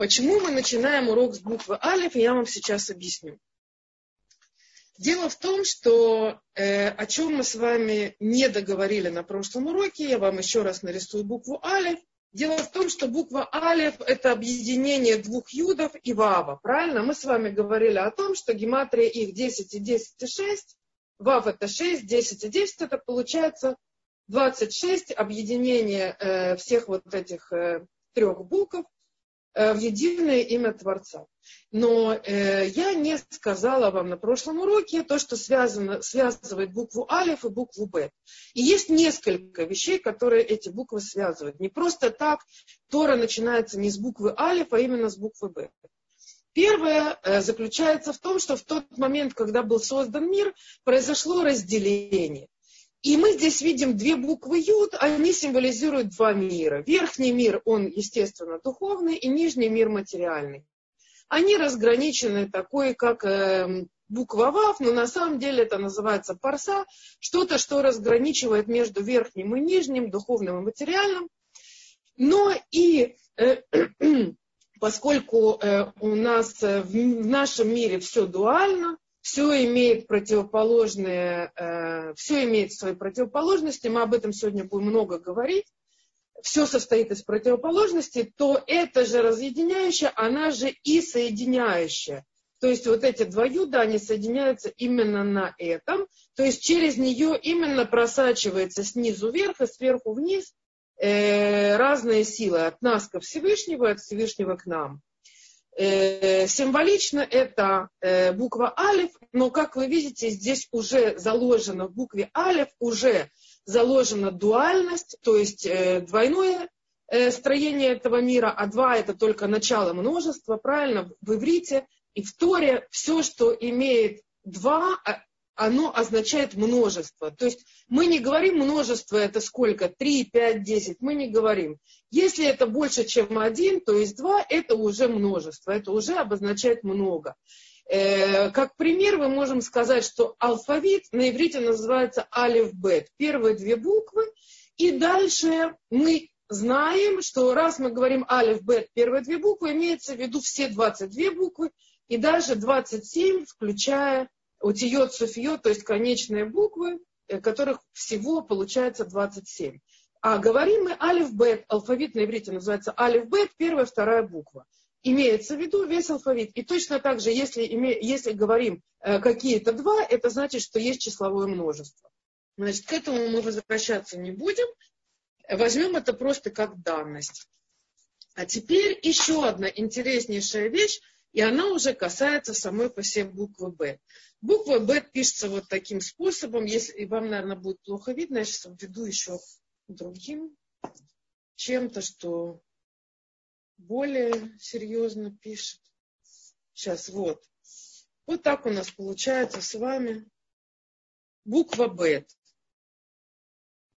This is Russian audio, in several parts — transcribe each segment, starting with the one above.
Почему мы начинаем урок с буквы Алиф, я вам сейчас объясню. Дело в том, что э, о чем мы с вами не договорили на прошлом уроке, я вам еще раз нарисую букву Алиф. Дело в том, что буква Алиф – это объединение двух юдов и вава. Правильно? Мы с вами говорили о том, что гематрия их 10 и 10 и 6. Вав – это 6, 10 и 10 – это получается 26 объединение э, всех вот этих э, трех букв в единое имя Творца. Но э, я не сказала вам на прошлом уроке то, что связано, связывает букву Алиф и букву Б. И есть несколько вещей, которые эти буквы связывают. Не просто так Тора начинается не с буквы Алиф, а именно с буквы Б. Первое э, заключается в том, что в тот момент, когда был создан мир, произошло разделение. И мы здесь видим две буквы Юд, они символизируют два мира. Верхний мир, он, естественно, духовный, и нижний мир материальный. Они разграничены такой, как э, буква Вав, но на самом деле это называется парса, что-то, что разграничивает между верхним и нижним, духовным и материальным. Но и э, поскольку э, у нас э, в, в нашем мире все дуально, все имеет противоположные, э, все имеет свои противоположности, мы об этом сегодня будем много говорить, все состоит из противоположностей, то это же разъединяющее, она же и соединяющая. То есть вот эти два юда, они соединяются именно на этом. То есть через нее именно просачивается снизу вверх и сверху вниз э, разные силы от нас ко Всевышнему, от Всевышнего к нам. Э, символично это э, буква Алиф, но, как вы видите, здесь уже заложено в букве Алиф, уже заложена дуальность, то есть э, двойное строение этого мира, а два это только начало множества, правильно, в иврите и в Торе все, что имеет два, а, оно означает множество. То есть мы не говорим множество, это сколько, 3, 5, 10, мы не говорим. Если это больше, чем один, то есть два, это уже множество, это уже обозначает много. Э, как пример мы можем сказать, что алфавит на иврите называется алиф-бет, первые две буквы, и дальше мы знаем, что раз мы говорим алиф-бет, первые две буквы, имеется в виду все 22 буквы, и даже 27, включая утиот, суфиот, то есть конечные буквы, э, которых всего получается 27. А говорим мы алиф-бет, алфавит на иврите называется алиф-бет, первая, вторая буква. Имеется в виду весь алфавит. И точно так же, если, име, если говорим э, какие-то два, это значит, что есть числовое множество. Значит, к этому мы возвращаться не будем. Возьмем это просто как данность. А теперь еще одна интереснейшая вещь, и она уже касается самой по себе буквы Б. Буква Б пишется вот таким способом. Если вам, наверное, будет плохо видно, я сейчас введу еще другим чем-то, что более серьезно пишет. Сейчас вот. Вот так у нас получается с вами буква Б.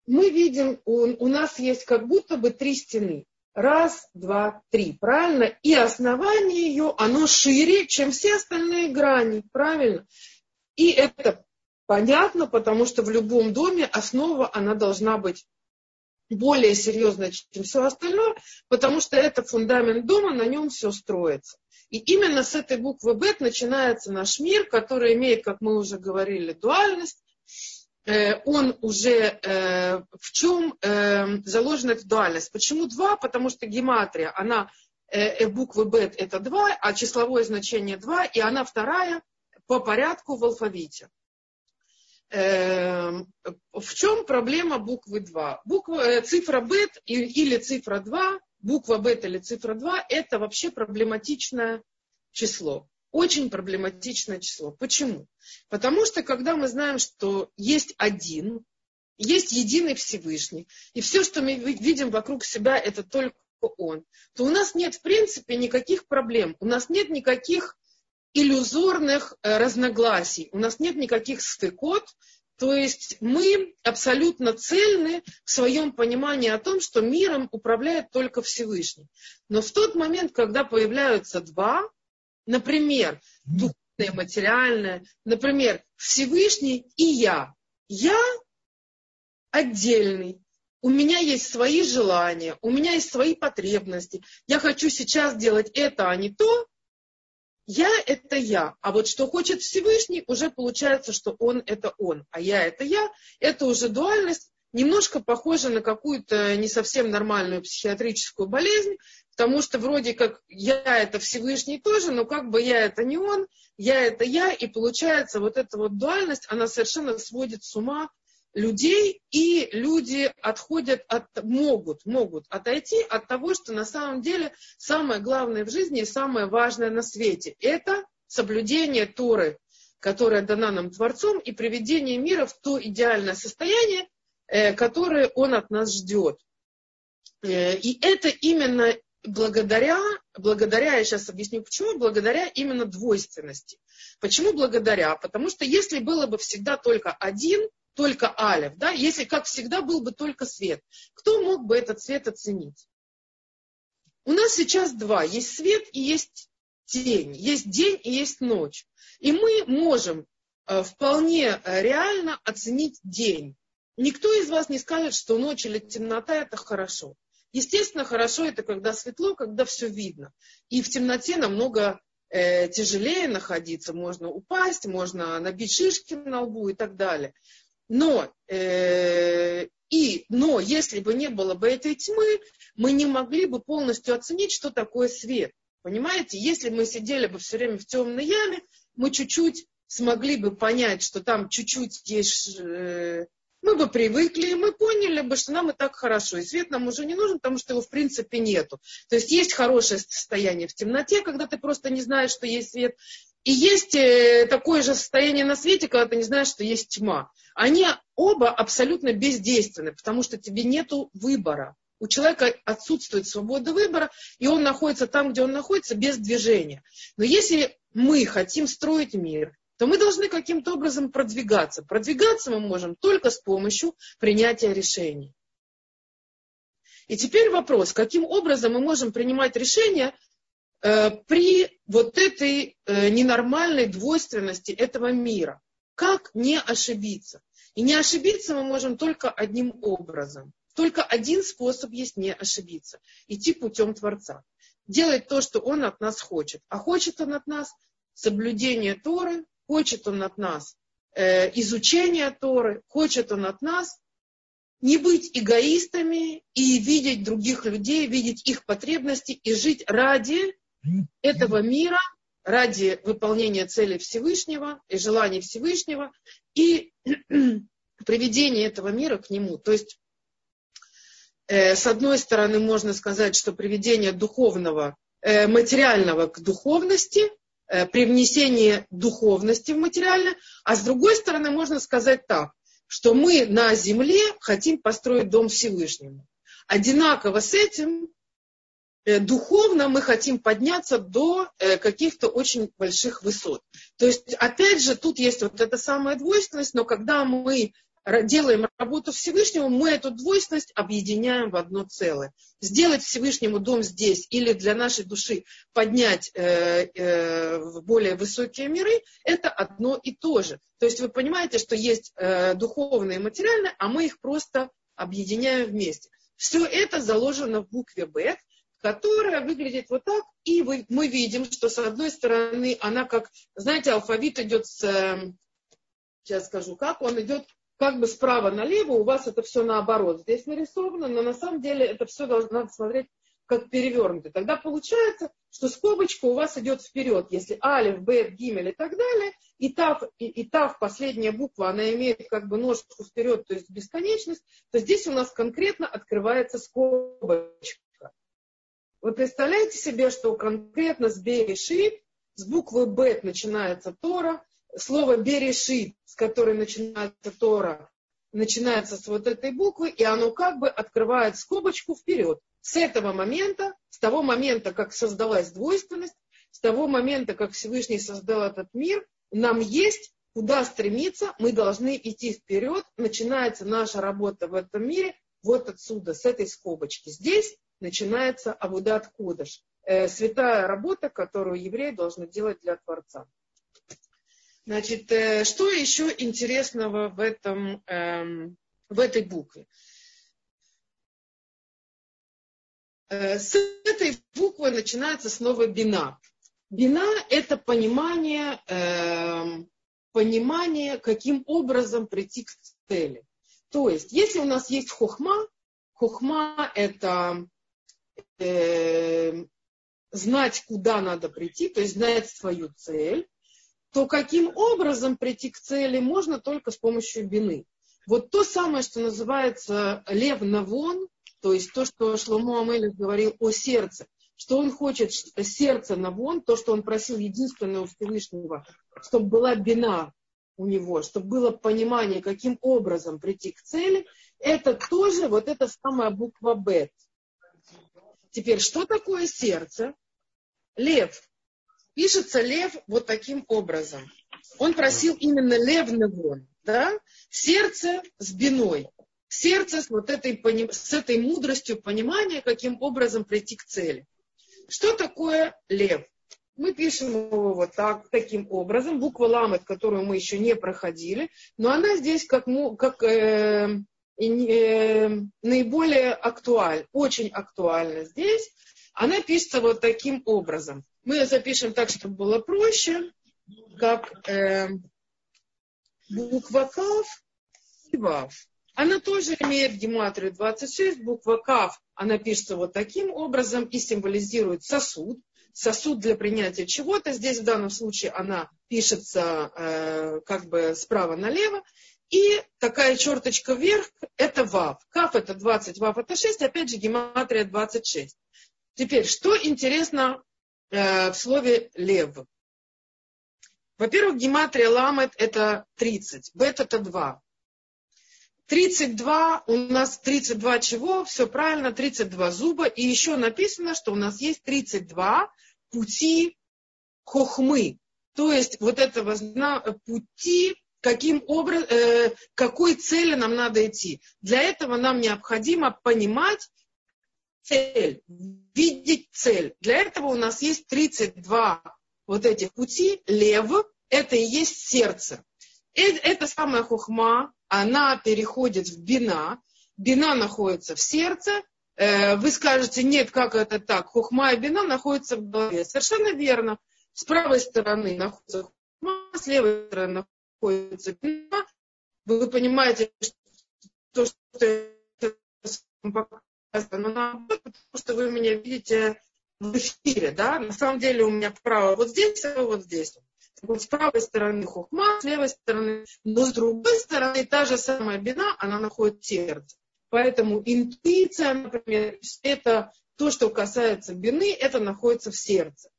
Мы видим, у, у нас есть как будто бы три стены. Раз, два, три. Правильно? И основание ее, оно шире, чем все остальные грани. Правильно? И это понятно, потому что в любом доме основа, она должна быть более серьезная, чем все остальное, потому что это фундамент дома, на нем все строится. И именно с этой буквы Б начинается наш мир, который имеет, как мы уже говорили, дуальность, он уже э, в чем э, заложена дуальность. Почему два? Потому что гематрия, она буквы бет это два, а числовое значение два, и она вторая по порядку в алфавите. В чем проблема буквы 2? Буква, цифра бет или цифра 2, буква бет или цифра 2 это вообще проблематичное число очень проблематичное число. Почему? Потому что когда мы знаем, что есть один, есть единый Всевышний, и все, что мы видим вокруг себя, это только Он, то у нас нет, в принципе, никаких проблем. У нас нет никаких иллюзорных э, разногласий, у нас нет никаких стыкот, то есть мы абсолютно цельны в своем понимании о том, что миром управляет только Всевышний. Но в тот момент, когда появляются два, Например, духовное, материальное. Например, Всевышний и я. Я отдельный. у меня есть свои желания, у меня есть свои потребности, я хочу сейчас делать это, а не то, я – это я. А вот что хочет Всевышний, уже получается, что он – это он. А я – это я. Это уже дуальность, немножко похожа на какую-то не совсем нормальную психиатрическую болезнь, потому что вроде как я – это Всевышний тоже, но как бы я – это не он, я – это я. И получается вот эта вот дуальность, она совершенно сводит с ума людей, и люди отходят от, могут, могут отойти от того, что на самом деле самое главное в жизни и самое важное на свете – это соблюдение Торы, которая дана нам Творцом, и приведение мира в то идеальное состояние, э, которое Он от нас ждет. Э, и это именно благодаря, благодаря, я сейчас объясню почему, благодаря именно двойственности. Почему благодаря? Потому что если было бы всегда только один – только алев, да, если, как всегда, был бы только свет, кто мог бы этот свет оценить? У нас сейчас два, есть свет и есть тень, есть день и есть ночь. И мы можем э, вполне реально оценить день. Никто из вас не скажет, что ночь или темнота это хорошо. Естественно, хорошо это когда светло, когда все видно. И в темноте намного э, тяжелее находиться, можно упасть, можно набить шишки на лбу и так далее. Но, э, и, но если бы не было бы этой тьмы, мы не могли бы полностью оценить, что такое свет. Понимаете, если мы сидели бы все время в темной яме, мы чуть-чуть смогли бы понять, что там чуть-чуть есть... Э, мы бы привыкли, мы поняли бы, что нам и так хорошо. И свет нам уже не нужен, потому что его в принципе нету. То есть есть хорошее состояние в темноте, когда ты просто не знаешь, что есть свет. И есть э, такое же состояние на свете, когда ты не знаешь, что есть тьма. Они оба абсолютно бездейственны, потому что тебе нет выбора. У человека отсутствует свобода выбора, и он находится там, где он находится, без движения. Но если мы хотим строить мир, то мы должны каким-то образом продвигаться. Продвигаться мы можем только с помощью принятия решений. И теперь вопрос, каким образом мы можем принимать решения, Э, при вот этой э, ненормальной двойственности этого мира. Как не ошибиться? И не ошибиться мы можем только одним образом. Только один способ есть не ошибиться. Идти путем Творца. Делать то, что Он от нас хочет. А хочет Он от нас соблюдение Торы, хочет Он от нас э, изучение Торы, хочет Он от нас не быть эгоистами и видеть других людей, видеть их потребности и жить ради этого мира ради выполнения целей Всевышнего и желаний Всевышнего и приведения этого мира к нему. То есть, э, с одной стороны, можно сказать, что приведение духовного, э, материального к духовности, привнесение духовности в материальное, а с другой стороны, можно сказать так, что мы на земле хотим построить дом Всевышнему. Одинаково с этим Э, духовно мы хотим подняться до э, каких-то очень больших высот. То есть, опять же, тут есть вот эта самая двойственность, но когда мы делаем работу Всевышнему, мы эту двойственность объединяем в одно целое. Сделать Всевышнему дом здесь или для нашей души поднять э, э, в более высокие миры, это одно и то же. То есть вы понимаете, что есть э, духовное и материальное, а мы их просто объединяем вместе. Все это заложено в букве Б, которая выглядит вот так, и вы, мы видим, что с одной стороны она как, знаете, алфавит идет с, эм, сейчас скажу как, он идет как бы справа налево, у вас это все наоборот. Здесь нарисовано, но на самом деле это все должно надо смотреть как перевернуто. Тогда получается, что скобочка у вас идет вперед. Если алиф, бет, гимель и так далее, и тав, и, и тав, последняя буква, она имеет как бы ножку вперед, то есть бесконечность, то здесь у нас конкретно открывается скобочка. Вы представляете себе, что конкретно с Берешит, с буквы Б начинается Тора, слово Берешит, с которой начинается Тора, начинается с вот этой буквы, и оно как бы открывает скобочку вперед. С этого момента, с того момента, как создалась двойственность, с того момента, как Всевышний создал этот мир, нам есть куда стремиться, мы должны идти вперед, начинается наша работа в этом мире вот отсюда, с этой скобочки. Здесь начинается Абудат Кудаш, э, святая работа, которую евреи должны делать для Творца. Значит, э, что еще интересного в, этом, э, в этой букве? э, с этой буквы начинается снова бина. Бина – это понимание, э, понимание, каким образом прийти к цели. То есть, если у нас есть хохма, хохма – это э, знать, куда надо прийти, то есть знать свою цель, то каким образом прийти к цели можно только с помощью бины. Вот то самое, что называется лев навон, то есть то, что Шломо Амелев говорил о сердце, что он хочет сердце навон, то, что он просил единственного Всевышнего, чтобы была бина у него, чтобы было понимание, каким образом прийти к цели, это тоже вот эта самая буква Бет. Теперь, что такое сердце? Лев. Пишется лев вот таким образом. Он просил именно лев Невон, да? Сердце с биной. Сердце с вот этой, с этой мудростью понимания, каким образом прийти к цели. Что такое лев? Мы пишем его вот так, таким образом. Буква ламет, которую мы еще не проходили, но она здесь как, как э, э, наиболее актуальна, очень актуальна здесь. Она пишется вот таким образом. Мы запишем так, чтобы было проще, как э, буква Кав и Вав. Она тоже имеет гематрию 26, буква Кав, она пишется вот таким образом и символизирует сосуд. Сосуд для принятия чего-то. Здесь в данном случае она пишется э, как бы справа налево. И такая черточка вверх – это вав. Кав – это 20, вав – это 6. Опять же, гематрия 26. Теперь, что интересно э, в слове лев? Во-первых, гематрия ламет – это 30, бет – это 2. 32, у нас 32 чего? Все правильно, 32 зуба. И еще написано, что у нас есть 32 пути хохмы. То есть вот этого пути, каким образом, э, какой цели нам надо идти. Для этого нам необходимо понимать цель, видеть цель. Для этого у нас есть 32 вот этих пути. Лев – это и есть сердце. Это самая хухма, она переходит в бина. Бина находится в сердце. Э, вы скажете, нет, как это так? Хухма и бина находятся в голове. Совершенно верно. С правой стороны находится хухма, с левой стороны находится бина. Вы понимаете, что, что я вам показываю, но потому что вы меня видите в эфире, да? На самом деле у меня право вот здесь, а вот здесь с правой стороны хухма, с левой стороны, но с другой стороны та же самая бина, она находит сердце. Поэтому интуиция, например, это то, что касается бины, это находится в сердце.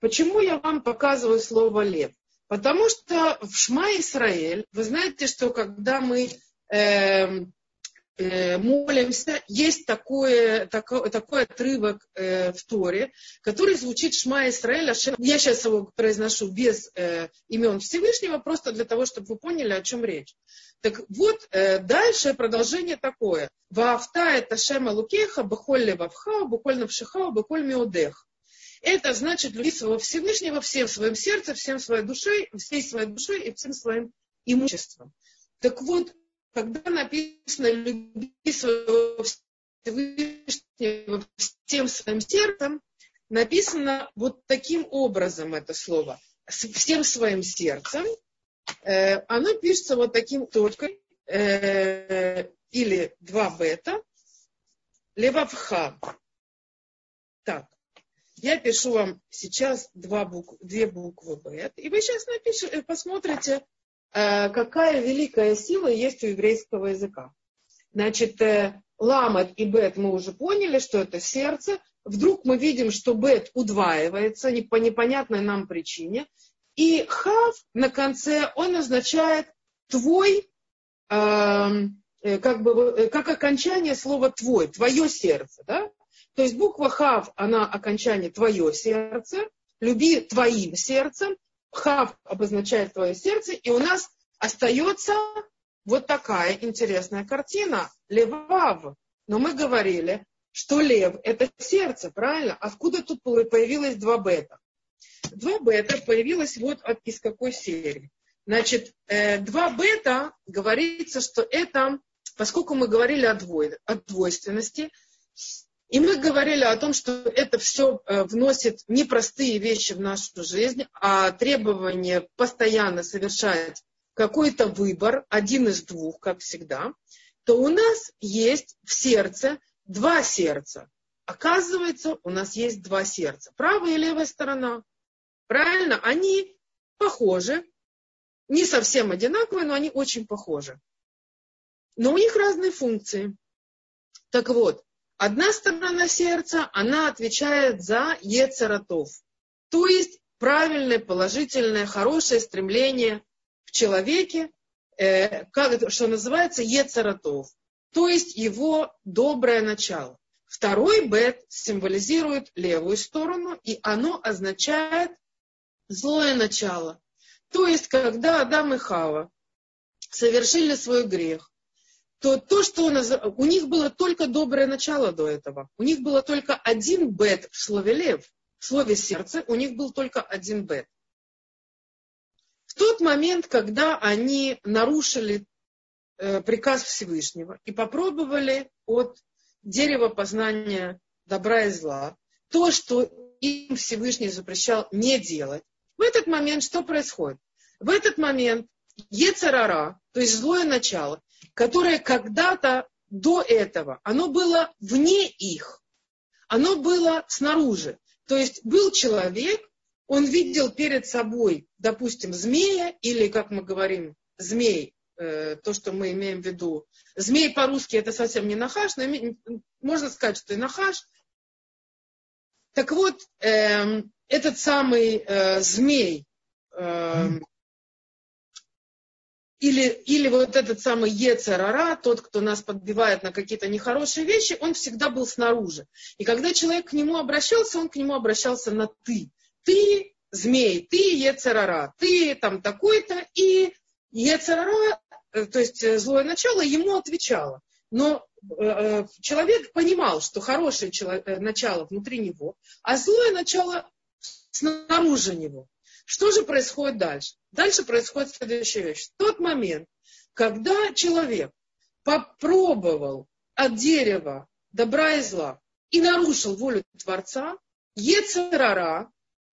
Почему я вам показываю слово лев? Потому что в Шма Исраэль, вы знаете, что когда мы Э, молимся, есть такое, такой, такой отрывок э, в Торе, который звучит Шма Исраэль. Я сейчас его произношу без э, имен Всевышнего, просто для того, чтобы вы поняли, о чем речь. Так вот, э, дальше продолжение такое. Ваавта это Шема Лукеха, Бахоль Левавха, Бухоль Навшиха, Бахоль Миодех. Это значит любить своего Всевышнего всем своим сердцем, всем своей душой, всей своей душой и всем своим имуществом. Так вот, когда написано «люби своего Всевышнего всем своим сердцем», написано вот таким образом это слово. Всем своим сердцем. Э, оно пишется вот таким точкой э, или два бета, левавха. Так, я пишу вам сейчас два букв, две буквы бет, и вы сейчас посмотрите, Э, какая великая сила есть у еврейского языка. Значит, э, ламат и бет мы уже поняли, что это сердце. Вдруг мы видим, что бет удваивается по непонятной нам причине. И хав на конце, он означает твой, э, как, бы, как окончание слова твой, твое сердце. Да? То есть буква хав, она окончание твое сердце, люби твоим сердцем, Хав обозначает твое сердце, и у нас остается вот такая интересная картина. Левав. Но мы говорили, что лев – это сердце, правильно? Откуда тут появилось два бета? Два бета появилось вот от, из какой серии. Значит, э, два бета говорится, что это, поскольку мы говорили о, двой, о двойственности, И мы говорили о том, что это все э, вносит непростые вещи в нашу жизнь, а требование постоянно совершать какой-то выбор, один из двух, как всегда, то у нас есть в сердце два сердца. Оказывается, у нас есть два сердца. Правая и левая сторона. Правильно? Они похожи. Не совсем одинаковые, но они очень похожи. Но у них разные функции. Так вот, Одна сторона сердца, она отвечает за ецератов, то есть правильное, положительное, хорошее стремление в человеке, э, как, что называется ецератов, то есть его доброе начало. Второй бет символизирует левую сторону, и оно означает злое начало. То есть, когда Адам и Хава совершили свой грех, то то, что он, у них было только доброе начало до этого. У них было только один бет в слове лев. В слове сердце у них был только один бет. В тот момент, когда они нарушили э, приказ Всевышнего и попробовали от дерева познания добра и зла, то, что им Всевышний запрещал не делать, в этот момент что происходит? В этот момент Ецарара, то есть злое начало, которое когда-то до этого, оно было вне их, оно было снаружи. То есть был человек, он видел перед собой, допустим, змея, или, как мы говорим, змей, э, то, что мы имеем в виду. Змей по-русски это совсем не нахаш, но можно сказать, что и нахаш. Так вот, э, этот самый э, змей, э, или, или вот этот самый Ецерара, тот, кто нас подбивает на какие-то нехорошие вещи, он всегда был снаружи. И когда человек к нему обращался, он к нему обращался на «ты». Ты змей, ты Ецерара, ты там такой-то, и Ецерара, э, то есть э, злое начало, ему отвечало. Но э, человек понимал, что хорошее начало внутри него, а злое начало снаружи него. Что же происходит дальше? Дальше происходит следующая вещь. В тот момент, когда человек попробовал от дерева добра и зла и нарушил волю Творца, Ецерара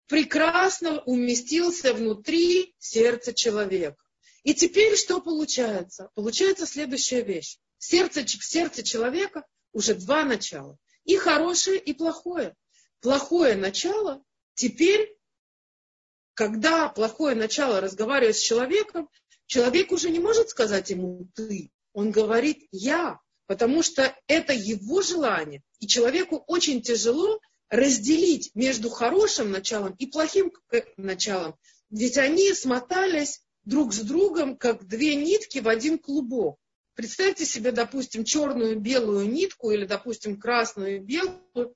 прекрасно уместился внутри сердца человека. И теперь что получается? Получается следующая вещь. Сердце, в сердце человека уже два начала. И хорошее, и плохое. Плохое начало теперь когда плохое начало разговаривает с человеком, человек уже не может сказать ему «ты». Он говорит «я», потому что это его желание. И человеку очень тяжело разделить между хорошим началом и плохим началом. Ведь они смотались друг с другом, как две нитки в один клубок. Представьте себе, допустим, черную белую нитку или, допустим, красную и белую,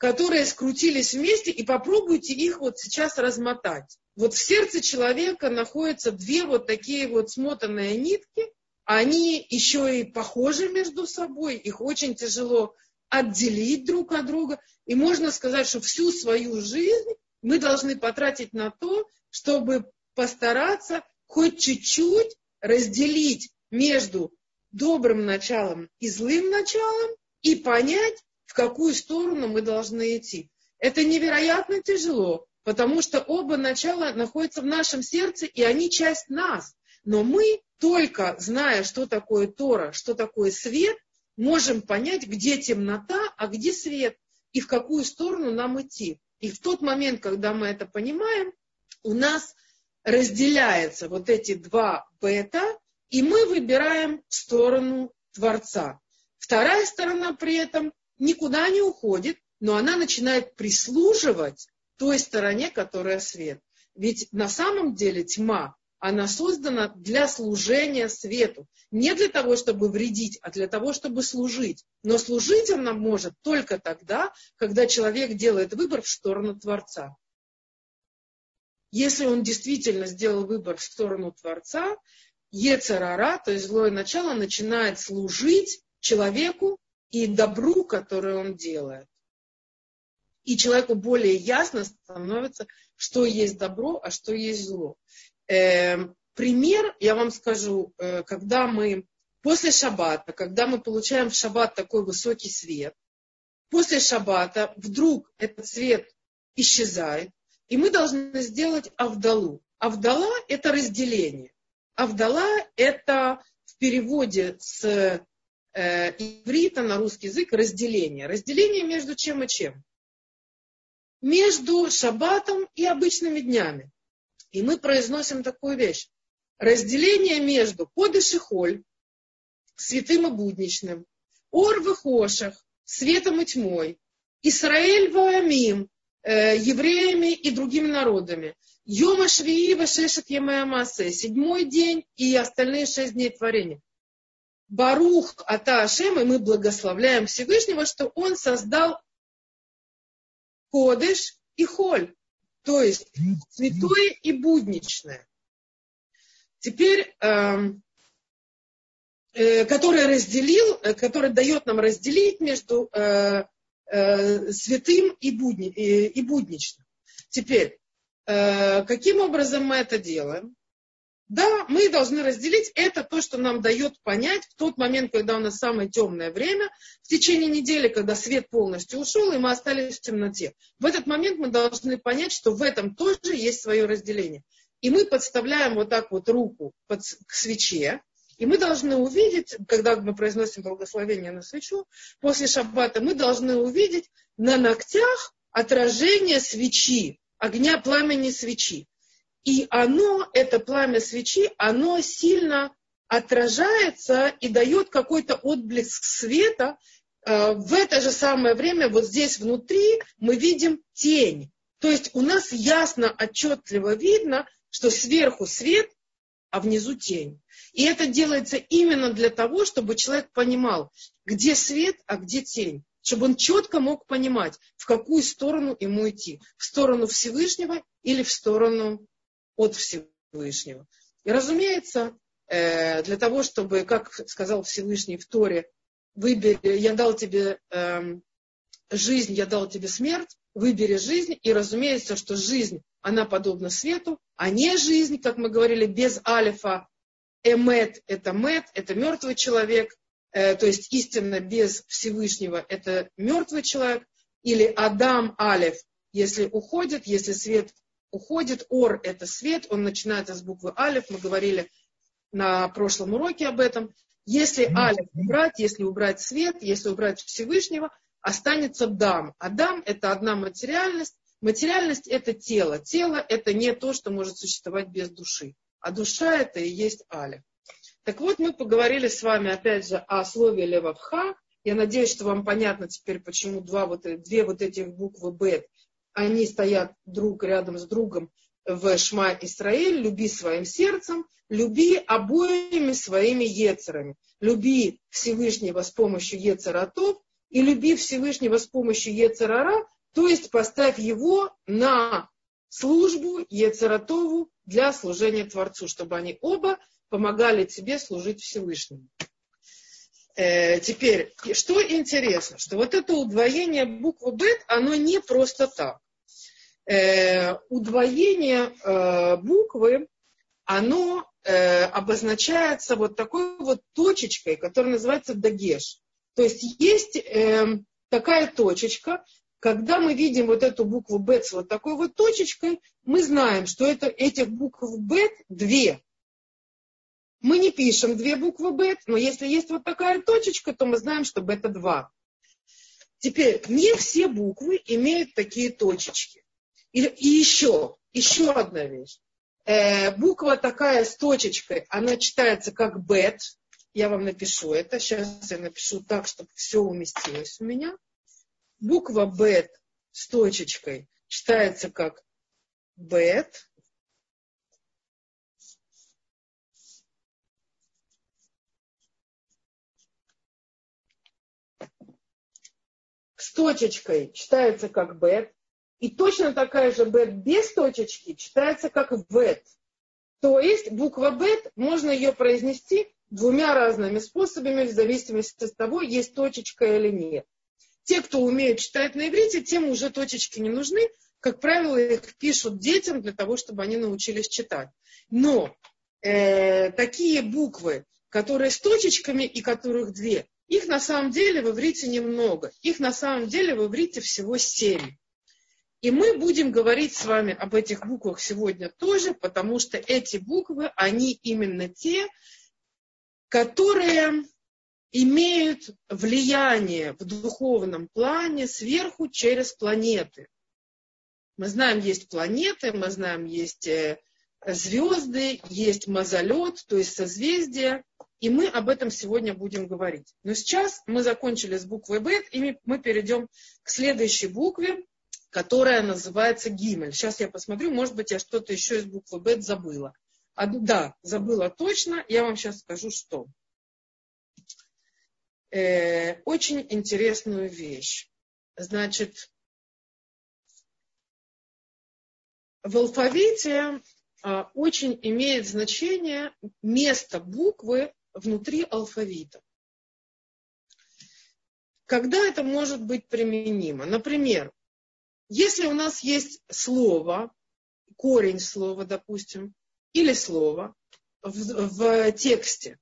которые скрутились вместе, и попробуйте их вот сейчас размотать. Вот в сердце человека находятся две вот такие вот смотанные нитки, они еще и похожи между собой, их очень тяжело отделить друг от друга. И можно сказать, что всю свою жизнь мы должны потратить на то, чтобы постараться хоть чуть-чуть разделить между добрым началом и злым началом и понять, в какую сторону мы должны идти. Это невероятно тяжело, потому что оба начала находятся в нашем сердце, и они часть нас. Но мы, только зная, что такое Тора, что такое свет, можем понять, где темнота, а где свет, и в какую сторону нам идти. И в тот момент, когда мы это понимаем, у нас разделяются вот эти два бета, и мы выбираем сторону Творца. Вторая сторона при этом никуда не уходит, но она начинает прислуживать той стороне, которая свет. Ведь на самом деле тьма, она создана для служения свету. Не для того, чтобы вредить, а для того, чтобы служить. Но служить она может только тогда, когда человек делает выбор в сторону Творца. Если он действительно сделал выбор в сторону Творца, Ецерара, то есть злое начало, начинает служить человеку и добру, которое он делает. И человеку более ясно становится, что есть добро, а что есть зло. Э, пример, я вам скажу, э, когда мы после шаббата, когда мы получаем в шаббат такой высокий свет, после шаббата вдруг этот свет исчезает, и мы должны сделать авдалу. Авдала – это разделение. Авдала – это в переводе с э, иврита на русский язык разделение. Разделение между чем и чем? Между шаббатом и обычными днями. И мы произносим такую вещь. Разделение между кодыш и святым и будничным, ор в хошах, светом и тьмой, Исраэль ваамим, э, евреями и другими народами. Йома Швии Вашешет Ямаямасе, седьмой день и остальные шесть дней творения. Барух Ата Ашем, и мы благословляем Всевышнего, что Он создал Кодыш и Холь, то есть святое и будничное. Теперь, э, э, который разделил, э, который дает нам разделить между э, э, святым и, будни, и, и будничным. Теперь, каким образом мы это делаем? Да, мы должны разделить это то, что нам дает понять в тот момент, когда у нас самое темное время, в течение недели, когда свет полностью ушел, и мы остались в темноте. В этот момент мы должны понять, что в этом тоже есть свое разделение. И мы подставляем вот так вот руку под, к свече, и мы должны увидеть, когда мы произносим благословение на свечу, после шаббата, мы должны увидеть на ногтях отражение свечи, огня пламени свечи. И оно, это пламя свечи, оно сильно отражается и дает какой-то отблеск света. Э, в это же самое время вот здесь внутри мы видим тень. То есть у нас ясно, отчетливо видно, что сверху свет, а внизу тень. И это делается именно для того, чтобы человек понимал, где свет, а где тень. Чтобы он четко мог понимать, в какую сторону ему идти. В сторону Всевышнего или в сторону от Всевышнего. И разумеется, э, для того, чтобы, как сказал Всевышний в Торе, выбери, я дал тебе эм, жизнь, я дал тебе смерть, выбери жизнь. И разумеется, что жизнь, она подобна свету, а не жизнь, как мы говорили, без алифа, Эмет – это мет, это мертвый человек, э, то есть истинно без Всевышнего – это мертвый человек, или Адам Алиф, если уходит, если свет уходит, Ор – это свет, он начинается с буквы Алиф, мы говорили на прошлом уроке об этом. Если Алиф убрать, если убрать свет, если убрать Всевышнего, останется Дам. Адам – это одна материальность, материальность – это тело. Тело – это не то, что может существовать без души а душа это и есть Аля. Так вот, мы поговорили с вами опять же о слове Левавха. Я надеюсь, что вам понятно теперь, почему два вот, две вот этих буквы Бет, они стоят друг рядом с другом в Шма Исраиль. Люби своим сердцем, люби обоими своими ецерами. Люби Всевышнего с помощью ецератов и люби Всевышнего с помощью ецерара, то есть поставь его на службу Ецератову для служения Творцу, чтобы они оба помогали тебе служить Всевышнему. Э, теперь, что интересно, что вот это удвоение буквы Бет, оно не просто так. Э, удвоение э, буквы, оно обозначается вот такой вот точечкой, которая называется дагеш. То есть есть такая точечка, когда мы видим вот эту букву Б с вот такой вот точечкой, мы знаем, что это, этих букв Б две. Мы не пишем две буквы Б, но если есть вот такая точечка, то мы знаем, что бета два. Теперь, не все буквы имеют такие точечки. И, и еще, еще одна вещь. Э, буква такая с точечкой, она читается как бет. Я вам напишу это. Сейчас я напишу так, чтобы все уместилось у меня буква бет с точечкой читается как бет. С точечкой читается как бет. И точно такая же бет без точечки читается как вет. То есть буква бет, можно ее произнести двумя разными способами, в зависимости от того, есть точечка или нет. Те, кто умеют читать на иврите, тем уже точечки не нужны. Как правило, их пишут детям для того, чтобы они научились читать. Но э, такие буквы, которые с точечками и которых две, Их на самом деле в иврите немного. Их на самом деле в иврите всего семь. И мы будем говорить с вами об этих буквах сегодня тоже, потому что эти буквы, они именно те, которые имеют влияние в духовном плане сверху через планеты. Мы знаем, есть планеты, мы знаем, есть э, звезды, есть мазолет, то есть созвездия, и мы об этом сегодня будем говорить. Но сейчас мы закончили с буквой Б, и мы перейдем к следующей букве, которая называется Гимель. Сейчас я посмотрю, может быть, я что-то еще из буквы Б забыла. А, да, забыла точно, я вам сейчас скажу, что. Э, очень интересную вещь. Значит, в алфавите э, очень имеет значение место буквы внутри алфавита. Когда это может быть применимо? Например, если у нас есть слово, корень слова, допустим, или слово в, в тексте,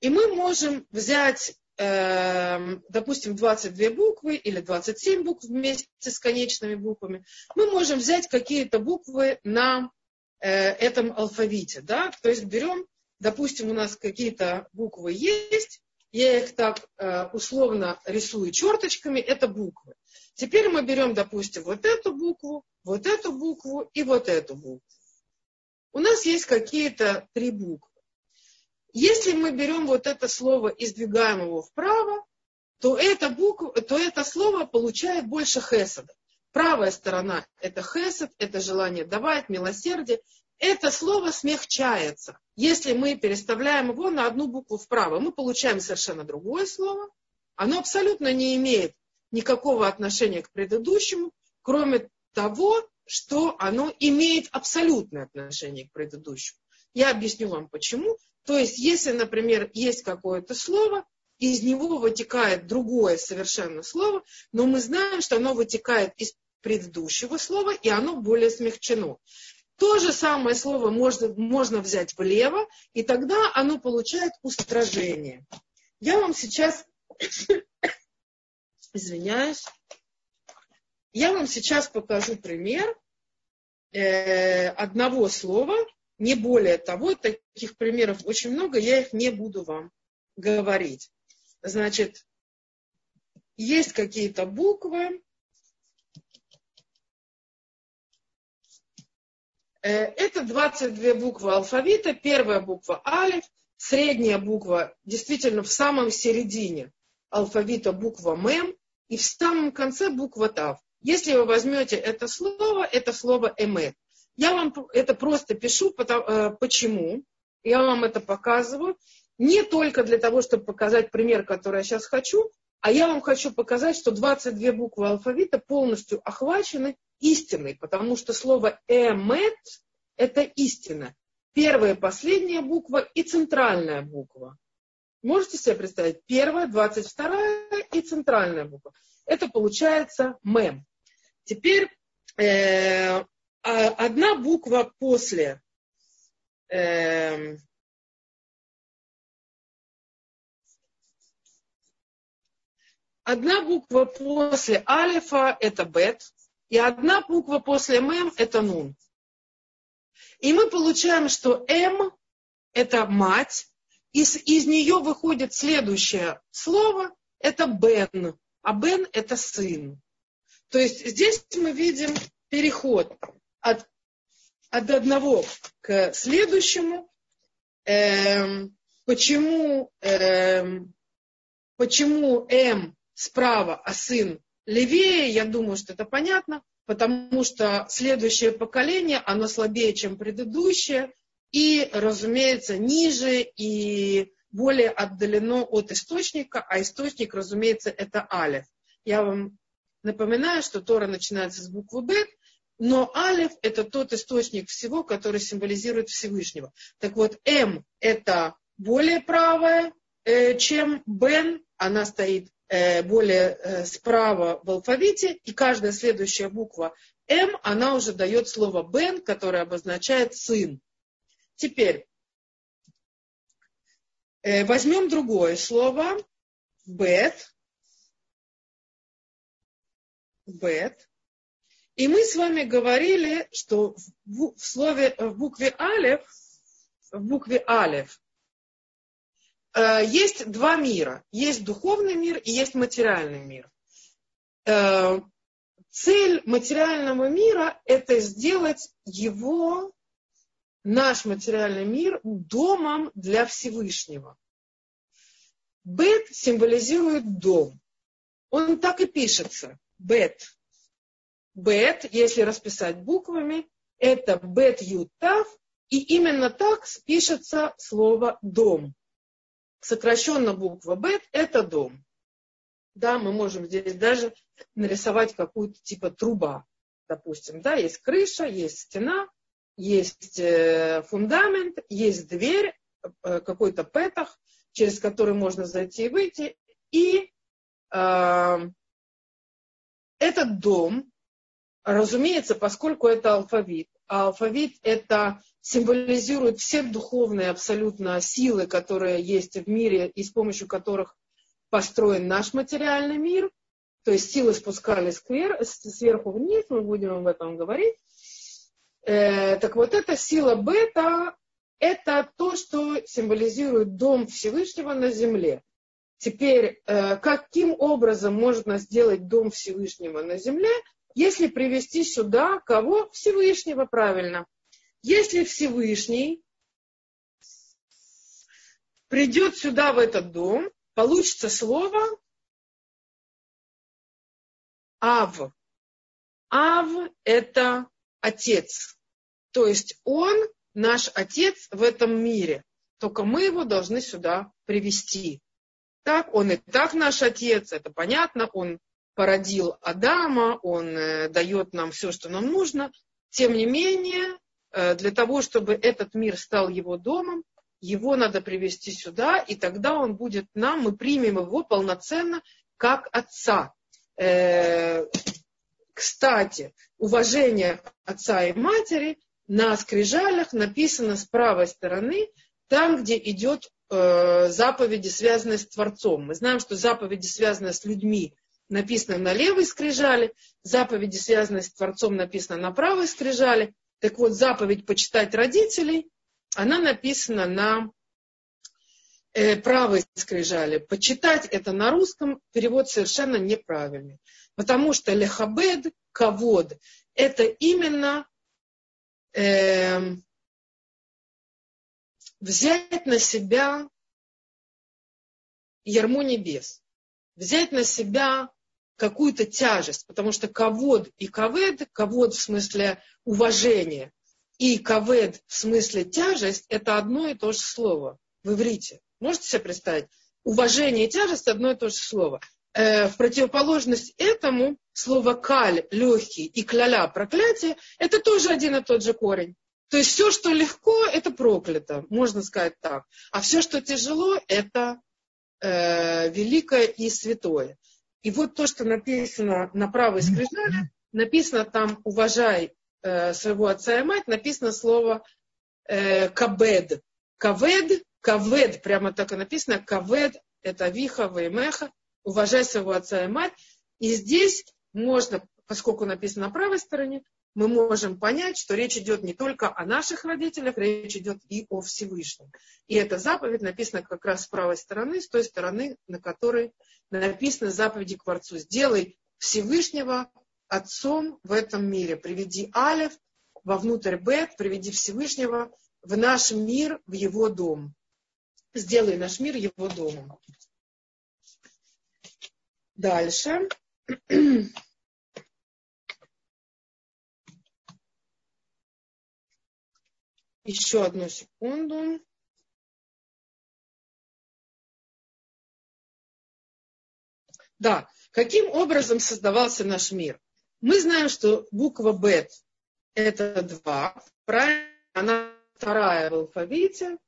и мы можем взять, э, допустим, 22 буквы или 27 букв вместе с конечными буквами, мы можем взять какие-то буквы на э, этом алфавите. Да? То есть берем, допустим, у нас какие-то буквы есть, я их так э, условно рисую черточками, это буквы. Теперь мы берем, допустим, вот эту букву, вот эту букву и вот эту букву. У нас есть какие-то три буквы. Если мы берем вот это слово и сдвигаем его вправо, то это, буква, то это слово получает больше хесада. Правая сторона – это хесед, это желание давать, милосердие. Это слово смягчается. Если мы переставляем его на одну букву вправо, мы получаем совершенно другое слово. Оно абсолютно не имеет никакого отношения к предыдущему, кроме того, что оно имеет абсолютное отношение к предыдущему. Я объясню вам почему. То есть, если, например, есть какое-то слово, из него вытекает другое совершенно слово, но мы знаем, что оно вытекает из предыдущего слова, и оно более смягчено. То же самое слово можно, можно взять влево, и тогда оно получает устражение. Я вам сейчас извиняюсь. Я вам сейчас покажу пример э, одного слова, не более того, таких примеров очень много, я их не буду вам говорить. Значит, есть какие-то буквы. Это 22 буквы алфавита. Первая буква алиф, средняя буква действительно в самом середине алфавита буква мем, и в самом конце буква Тав. Если вы возьмете это слово, это слово эмет. Я вам это просто пишу, потому, э, почему. Я вам это показываю. Не только для того, чтобы показать пример, который я сейчас хочу, а я вам хочу показать, что 22 буквы алфавита полностью охвачены истиной, потому что слово эмет – это истина. Первая, последняя буква и центральная буква. Можете себе представить? Первая, двадцать вторая и центральная буква. Это получается мем. Теперь э, а, одна буква после э, одна буква после алифа это бет, и одна буква после мем это нун. И мы получаем, что м это мать, из, из нее выходит следующее слово, это бен, а бен это сын. То есть здесь мы видим переход от, от одного к следующему. Эм, почему, эм, почему М справа, а сын левее, я думаю, что это понятно, потому что следующее поколение, оно слабее, чем предыдущее, и, разумеется, ниже и более отдалено от источника, а источник, разумеется, это Алиф. Я вам напоминаю, что Тора начинается с буквы Б, но Алиф – это тот источник всего, который символизирует Всевышнего. Так вот, М – это более правая, э, чем Бен, она стоит более э, справа в алфавите, и каждая следующая буква М, она уже дает слово Бен, которое обозначает сын. Теперь, э, возьмем другое слово. бет, бет. И мы с вами говорили, что в, слове, в букве алев, в букве алев э, есть два мира. Есть духовный мир и есть материальный мир. Э, цель материального мира – это сделать его, наш материальный мир, домом для Всевышнего. Бет символизирует дом. Он так и пишется. Бет. Бет, если расписать буквами, это бет ютав, и именно так пишется слово дом. Сокращенно буква бет – это дом. Да, мы можем здесь даже нарисовать какую-то типа труба, допустим. Да, есть крыша, есть стена, есть э, фундамент, есть дверь, э, какой-то петах, через который можно зайти и выйти. И э, этот дом, разумеется, поскольку это алфавит, а алфавит это символизирует все духовные абсолютно силы, которые есть в мире и с помощью которых построен наш материальный мир, то есть силы спускались сверху вниз, мы будем об этом говорить. Э, так вот, эта сила бета, это то, что символизирует дом Всевышнего на земле. Теперь, э, каким образом можно сделать дом Всевышнего на земле, если привести сюда кого? Всевышнего, правильно. Если Всевышний придет сюда, в этот дом, получится слово Ав. Ав – это отец. То есть он наш отец в этом мире. Только мы его должны сюда привести. Так, он и так наш отец, это понятно, он породил Адама, он э, дает нам все, что нам нужно. Тем не менее, э, для того, чтобы этот мир стал его домом, его надо привести сюда, и тогда он будет нам, мы примем его полноценно как отца. Э, кстати, уважение отца и матери на скрижалях написано с правой стороны, там, где идет заповеди, связанные с Творцом. Мы знаем, что заповеди, связанные с людьми, написаны на левой скрижали, заповеди, связанные с Творцом, написаны на правой скрижали. Так вот, заповедь почитать родителей она написана на э, правой скрижали. Почитать это на русском перевод совершенно неправильный. Потому что лехабед, кавод, это именно э, взять на себя ярмо небес, взять на себя какую-то тяжесть, потому что кавод и кавед, кавод в смысле уважения, и кавед в смысле тяжесть, это одно и то же слово в иврите. Можете себе представить? Уважение и тяжесть одно и то же слово. Э, в противоположность этому слово каль, легкий и кляля, проклятие, это тоже один и тот же корень. То есть все, что легко, это проклято, можно сказать так. А все, что тяжело, это э, великое и святое. И вот то, что написано на правой скрижали, написано там «уважай Э, своего отца и мать написано слово э, кабед. Кавед, кавед, прямо так и написано, кавед, это виха, веймеха, уважай своего отца и мать. И здесь можно, поскольку написано на правой стороне, мы можем понять, что речь идет не только о наших родителях, речь идет и о Всевышнем. И эта заповедь написана как раз с правой стороны, с той стороны, на которой написаны заповеди к Творцу. Сделай Всевышнего Отцом в этом мире. Приведи Алев вовнутрь Бет, приведи Всевышнего в наш мир, в его дом. Сделай наш мир его домом. Дальше. Еще одну секунду. Да, каким образом создавался наш мир? Мы знаем, что буква Бет это два. Правильно? Она вторая в алфавите.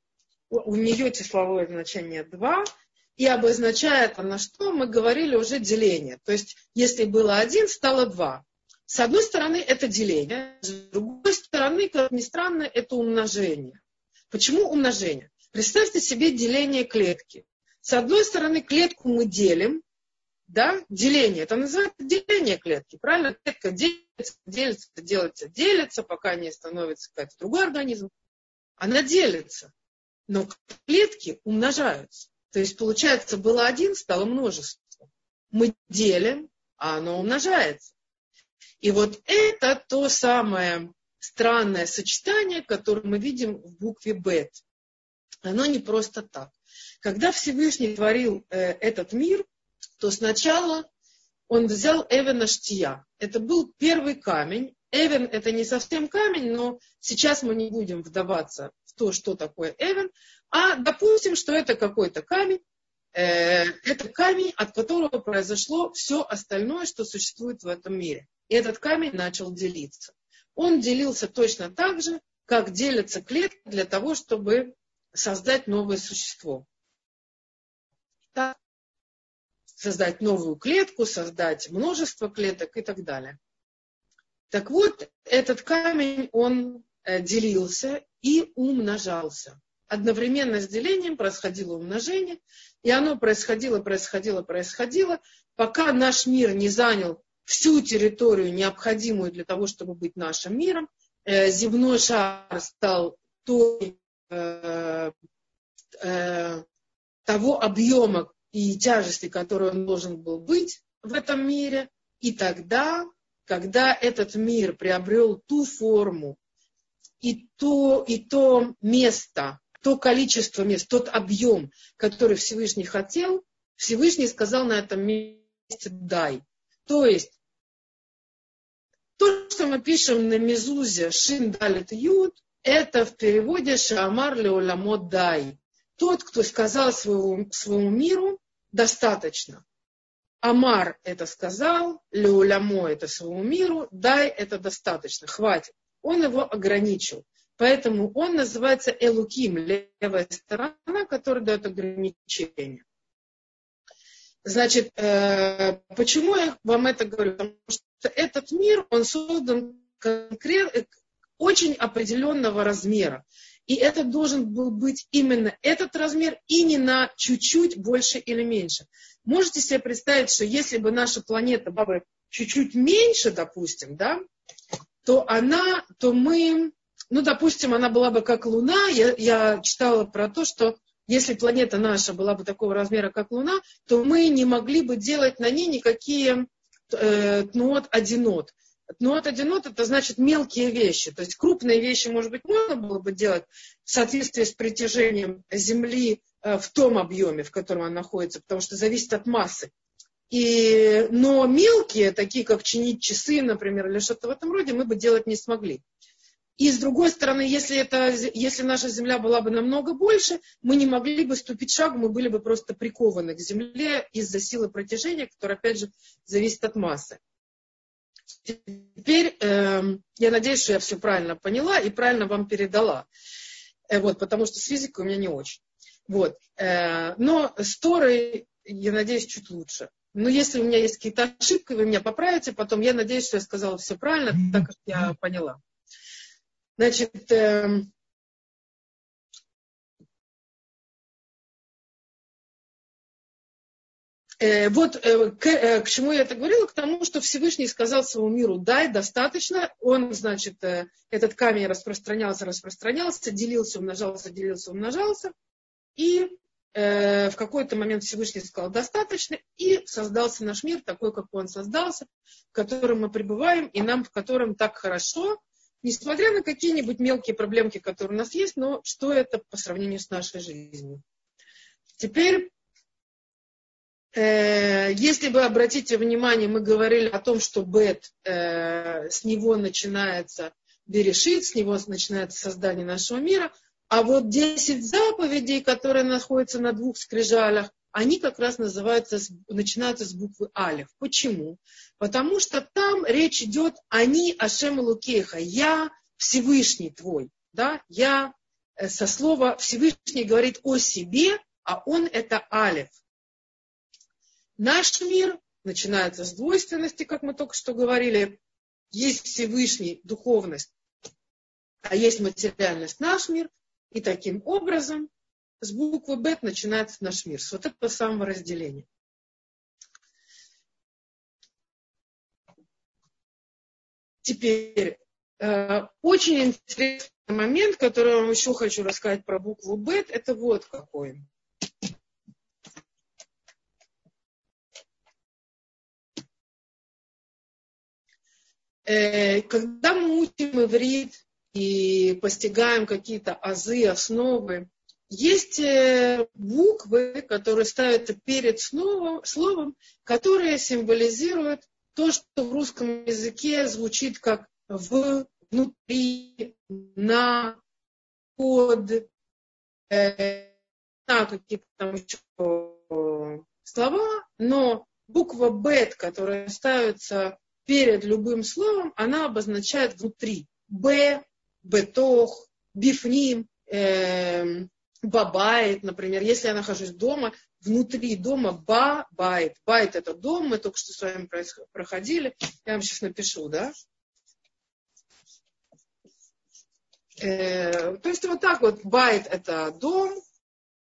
У нее числовое значение два. И обозначает она что? Мы говорили уже деление. То есть, если было один, стало два. С одной стороны, это деление. С другой стороны, как ни странно, это умножение. Почему умножение? Представьте себе деление клетки. С одной стороны, клетку мы делим, да, деление, это называется деление клетки, правильно? Клетка делится, делится, делится, делится, пока не становится какой-то другой организм. Она делится, но клетки умножаются. То есть, получается, было один, стало множество. Мы делим, а оно умножается. И вот это то самое странное сочетание, которое мы видим в букве Бет. Оно не просто так. Когда Всевышний творил э, этот мир, то сначала он взял Эвена Штия. Это был первый камень. Эвен это не совсем камень, но сейчас мы не будем вдаваться в то, что такое Эвен, а допустим, что это какой-то камень, э, это камень, от которого произошло все остальное, что существует в этом мире. И этот камень начал делиться. Он делился точно так же, как делятся клетки для того, чтобы создать новое существо. Так, создать новую клетку, создать множество клеток и так далее. Так вот, этот камень, он э, делился и умножался. Одновременно с делением происходило умножение, и оно происходило, происходило, происходило, пока наш мир не занял всю территорию, необходимую для того, чтобы быть нашим миром. Э, земной шар стал той, э, того объема, и тяжести, которой он должен был быть в этом мире. И тогда, когда этот мир приобрел ту форму и то, и то место, то количество мест, тот объем, который Всевышний хотел, Всевышний сказал на этом месте «дай». То есть, то, что мы пишем на Мезузе «Шин далит юд», это в переводе «Шаамар леоламот дай». Тот, кто сказал своему, своему миру, достаточно. Амар это сказал, Леулямо это своему миру, дай это достаточно, хватит. Он его ограничил. Поэтому он называется Элуким, левая сторона, которая дает ограничение. Значит, э, почему я вам это говорю? Потому что этот мир, он создан конкрет, очень определенного размера. И это должен был быть именно этот размер и не на чуть-чуть больше или меньше. Можете себе представить, что если бы наша планета была бы чуть-чуть меньше, допустим, да, то она, то мы, ну, допустим, она была бы как Луна. Я, я читала про то, что если планета наша была бы такого размера, как Луна, то мы не могли бы делать на ней никакие э, тнот, одинот. Тнуот одинот это значит мелкие вещи. То есть крупные вещи, может быть, можно было бы делать в соответствии с притяжением Земли э, в том объеме, в котором она находится, потому что зависит от массы. И, но мелкие, такие как чинить часы, например, или что-то в этом роде, мы бы делать не смогли. И с другой стороны, если, это, если наша Земля была бы намного больше, мы не могли бы ступить шаг, мы были бы просто прикованы к Земле из-за силы протяжения, которая, опять же, зависит от массы. Теперь э, я надеюсь, что я все правильно поняла и правильно вам передала. Э, вот, потому что с физикой у меня не очень. Вот. Э, но с Торой, я надеюсь, чуть лучше. Но если у меня есть какие-то ошибки, вы меня поправите, потом я надеюсь, что я сказала все правильно, так как я поняла. Значит, э, Э, вот э, к, э, к чему я это говорила? К тому, что Всевышний сказал своему миру, дай, достаточно. Он, значит, этот камень распространялся, распространялся, делился, умножался, делился, умножался. И э, в какой-то момент Всевышний сказал, достаточно, и создался наш мир такой, как он создался, в котором мы пребываем, и нам в котором так хорошо, несмотря на какие-нибудь мелкие проблемки, которые у нас есть, но что это по сравнению с нашей жизнью. Теперь Э, если вы обратите внимание, мы говорили о том, что бет, э, с него начинается берешит, с него начинается создание нашего мира, а вот 10 заповедей, которые находятся на двух скрижалях, они как раз называются, начинаются с буквы Алиф. Почему? Потому что там речь идет «Они Ашем Лукеха», «Я Всевышний твой». Да? «Я» э, со слова Всевышний говорит о себе, а он это Алиф. Наш мир начинается с двойственности, как мы только что говорили. Есть Всевышний, духовность, а есть материальность, наш мир. И таким образом с буквы Бет начинается наш мир, с вот этого самого разделения. Теперь, э, очень интересный момент, который я вам еще хочу рассказать про букву Бет, это вот какой. Э, когда мы учим иврит и постигаем какие-то азы, основы, есть э, буквы, которые ставятся перед словом, словом, которые символизируют то, что в русском языке звучит как в, внутри, на, под, э, на какие-то там еще слова, но буква бет, которая ставится перед любым словом, она обозначает внутри. Б, בתוך, בפנים, э, בבית, например. Если я нахожусь дома, внутри дома ב, בית. Это дом, мы только что с вами проходили. Я вам сейчас напишу, да? Э, то есть вот так вот, בית это дом,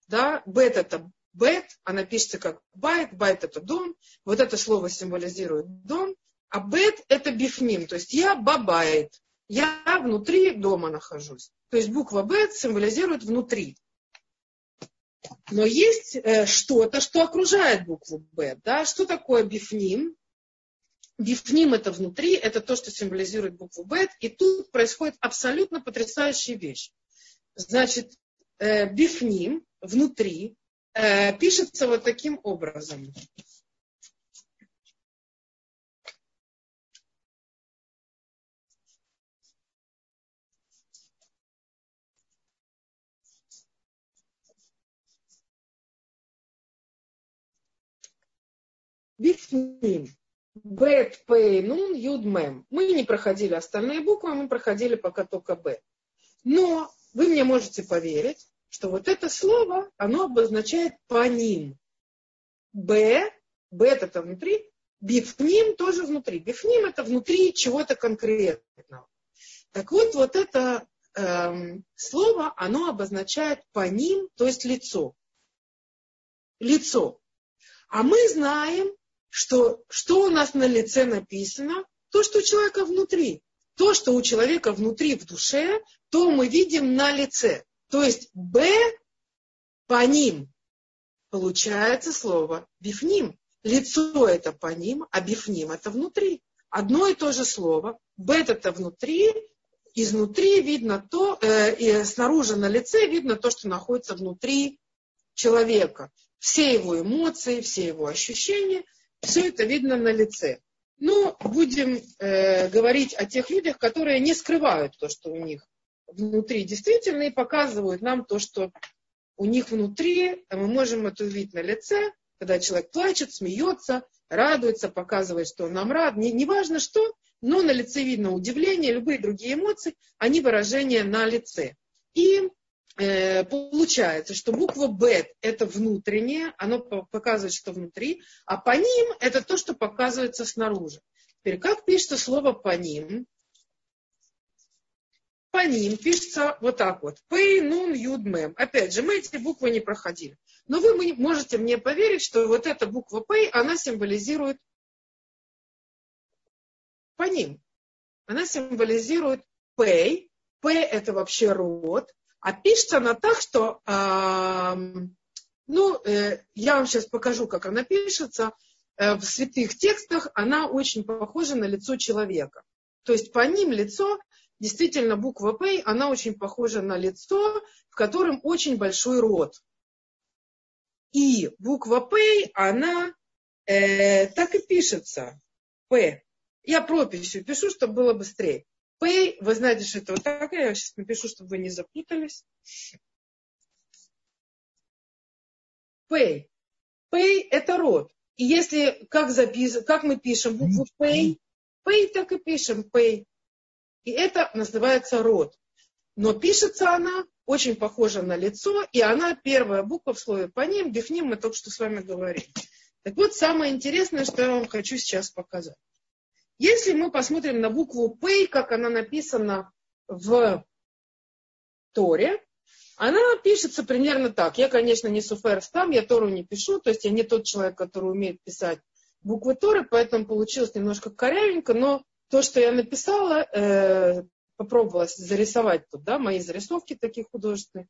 да, бет это бет, она пишется как בית, בית это дом, вот это слово символизирует дом, а бет это бифним, то есть я бабайт, я внутри дома нахожусь. То есть буква бет символизирует внутри. Но есть э, что-то, что окружает букву бет. Да? Что такое бифним? Бифним это внутри, это то, что символизирует букву бет. И тут происходит абсолютно потрясающая вещь. Значит, э, бифним внутри э, пишется вот таким образом. Бифним. Бет, Пей, Нун, Юд, Мем. Мы не проходили остальные буквы, мы проходили пока только Б. Но вы мне можете поверить, что вот это слово, оно обозначает паним. Б, Бет это внутри, бифним тоже внутри. Бифним это внутри чего-то конкретного. Так вот, вот это эм, слово, оно обозначает паним, то есть лицо. Лицо. А мы знаем, что, что у нас на лице написано? То, что у человека внутри. То, что у человека внутри в душе, то мы видим на лице. То есть Б по ним получается слово бифним. Лицо это по ним, а бифним это внутри. Одно и то же слово. Бет это внутри, изнутри видно то, э, и снаружи на лице видно то, что находится внутри человека. Все его эмоции, все его ощущения – все это видно на лице. Но будем э, говорить о тех людях, которые не скрывают то, что у них внутри действительно, и показывают нам то, что у них внутри, мы можем это увидеть на лице, когда человек плачет, смеется, радуется, показывает, что он нам рад, не, не что, но на лице видно удивление, любые другие эмоции, они выражения на лице. И получается, что буква Б это внутреннее, оно показывает, что внутри, а по ним это то, что показывается снаружи. Теперь, как пишется слово по ним? По ним пишется вот так вот. Пей, нун, юд, мем. Опять же, мы эти буквы не проходили. Но вы можете мне поверить, что вот эта буква Пей, она символизирует по ним. Она символизирует Пей. П это вообще род. А пишется она так, что, э, ну, э, я вам сейчас покажу, как она пишется. Э, в святых текстах она очень похожа на лицо человека. То есть פנים лицо, действительно буква П, она очень похожа на лицо, в котором очень большой рот. И буква П, она э, так и пишется. П. Я прописью пишу, чтобы было быстрее. פה, вы знаете, что это вот так, я сейчас напишу, чтобы вы не запутались. Pay. Pay – это род. И если, как, запис... как мы пишем букву pay, pay так и пишем pay. И это называется род. Но пишется она очень похожа на лицо, и она первая буква в слове по ним, бифним мы только что с вами говорили. Так вот, самое интересное, что я вам хочу сейчас показать. Если мы посмотрим на букву П, как она написана в Торе, Она пишется примерно так. Я, конечно, не суфер стам, я Тору не пишу, то есть я не тот человек, который умеет писать буквы Торы, поэтому получилось немножко корявенько, но то, что я написала, э, попробовала зарисовать тут, да, мои зарисовки такие художественные,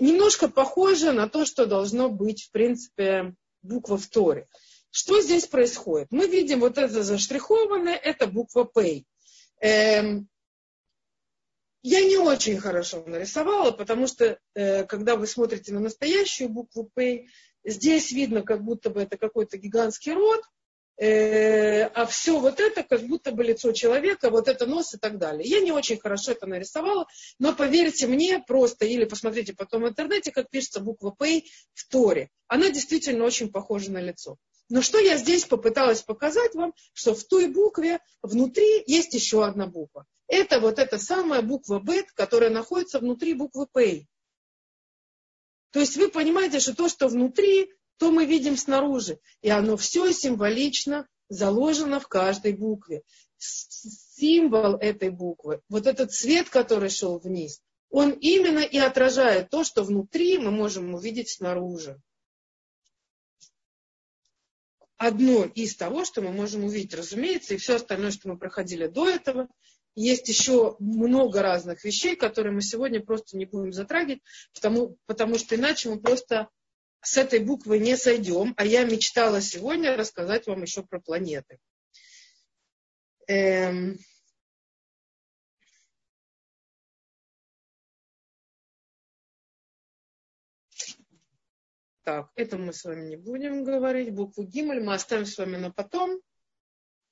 немножко похоже на то, что должно быть, в принципе, буква в Торе. Что здесь происходит? Мы видим вот это заштрихованное, это буква П. Эм, я не очень хорошо нарисовала, потому что э, когда вы смотрите на настоящую букву П, здесь видно, как будто бы это какой-то гигантский рот, э, а все вот это как будто бы лицо человека, вот это нос и так далее. Я не очень хорошо это нарисовала, но поверьте мне просто, или посмотрите потом в интернете, как пишется буква П в Торе. Она действительно очень похожа на лицо. Но что я здесь попыталась показать вам, что в той букве внутри есть еще одна буква. Это вот эта самая буква Б, которая находится внутри буквы П. То есть вы понимаете, что то, что внутри, то мы видим снаружи. И оно все символично заложено в каждой букве. Символ этой буквы, вот этот цвет, который шел вниз, он именно и отражает то, что внутри мы можем увидеть снаружи одно из того, что мы можем увидеть, разумеется, и все остальное, что мы проходили до этого. Есть еще много разных вещей, которые мы сегодня просто не будем затрагивать, потому, потому что иначе мы просто с этой буквы не сойдем. А я мечтала сегодня рассказать вам еще про планеты. Эм, Так, это мы с вами не будем говорить. Букву Гимель мы оставим с вами на потом.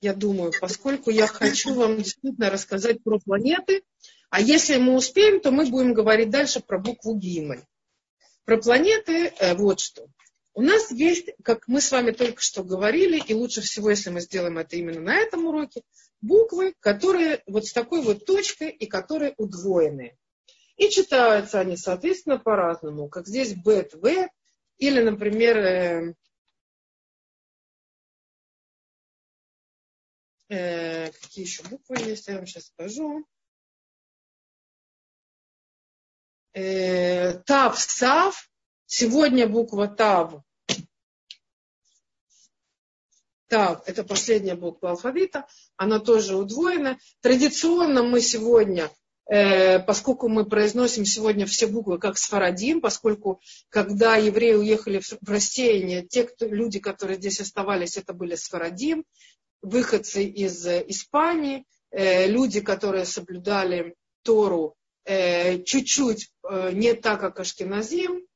Я думаю, поскольку я хочу вам действительно рассказать про планеты. А если мы успеем, то мы будем говорить дальше про букву Гимель. Про планеты э, вот что. У нас есть, как мы с вами только что говорили, и лучше всего, если мы сделаем это именно на этом уроке, буквы, которые вот с такой вот точкой и которые удвоенные. И читаются они, соответственно, по-разному. Как здесь бет, в, или, например, э, э, какие еще буквы есть, я вам сейчас скажу. Э, тав, сав. Сегодня буква Тав. Тав – это последняя буква алфавита. Она тоже удвоена. Традиционно мы сегодня поскольку мы произносим сегодня все буквы как сфарадим, поскольку когда евреи уехали в рассеяние, те кто, люди, которые здесь оставались, это были сфарадим, выходцы из э, Испании, э, люди, которые соблюдали Тору чуть-чуть не так, как Ашкеназим,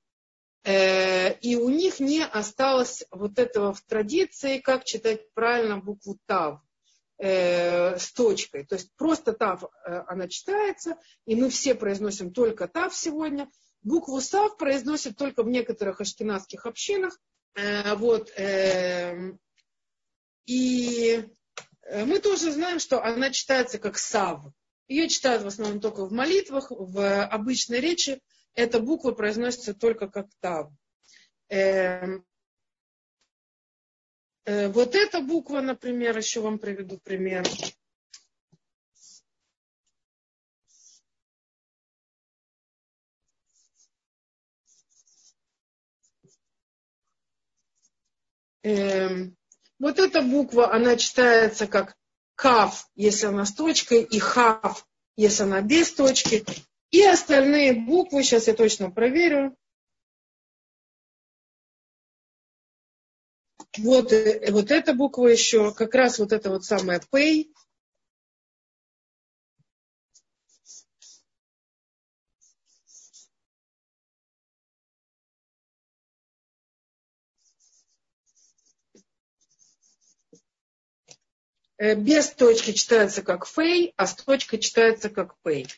и у них не осталось вот этого в традиции, как читать правильно букву Тав э, с точкой. То есть просто тав э, она читается, и мы все произносим только тав сегодня. Букву сав произносят только в некоторых ашкенадских общинах. Э, вот, э, и мы тоже знаем, что она читается как сав. Ее читают в основном только в молитвах, в обычной речи эта буква произносится только как тав. Э, Э, вот эта буква, например, еще вам приведу пример. Эм, вот эта буква, она читается как кав, если она с точкой, и хав, если она без точки. И остальные буквы, сейчас я точно проверю, Вот, э, вот эта буква еще, как раз вот эта вот самая Пей. Э, без точки читается как фей, а с точкой читается как пей.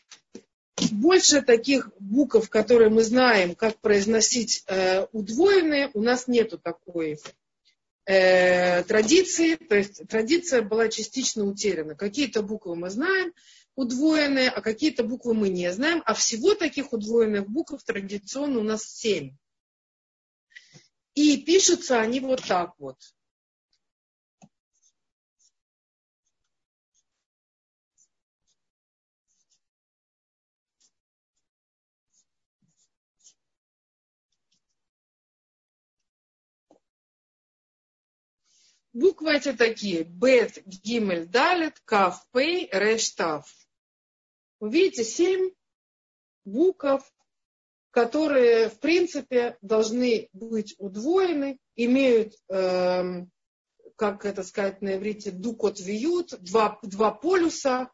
Больше таких букв, которые мы знаем, как произносить э, удвоенные, у нас нету такой э, традиции, то есть традиция была частично утеряна. Какие-то буквы мы знаем удвоенные, а какие-то буквы мы не знаем, а всего таких удвоенных букв традиционно у нас семь. И пишутся они вот так вот. Буквы эти такие. Бет, Гимель, Далит, Кав, Пей, Реш, Тав. Видите, семь букв, которые, в принципе, должны быть удвоены, имеют, э, как это сказать на иврите, дукот виют, два, два полюса,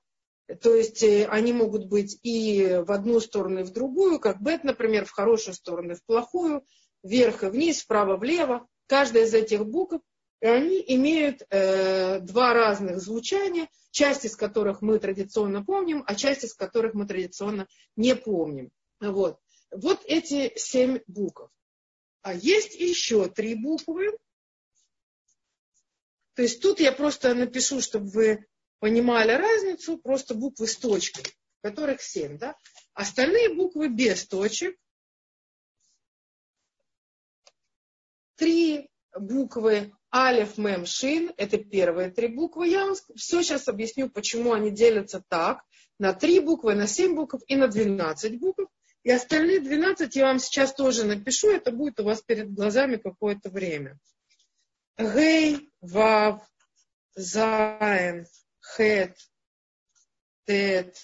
то есть э, они могут быть и в одну сторону, и в другую, как бет, например, в хорошую сторону, и в плохую, вверх и вниз, вправо, влево. Каждая из этих букв, и они имеют э, два разных звучания, часть из которых мы традиционно помним, а часть из которых мы традиционно не помним. Вот, вот эти семь букв. А есть еще три буквы. То есть тут я просто напишу, чтобы вы понимали разницу, просто буквы с точкой, которых семь. Да? Остальные буквы без точек. Три буквы Алиф, Мем, Шин. Это первые три буквы. Я вам все сейчас объясню, почему они делятся так. На три буквы, на семь букв и на двенадцать букв. И остальные 12 я вам сейчас тоже напишу, это будет у вас перед глазами какое-то время. Гей, Вав, Зайн, Хет, Тет,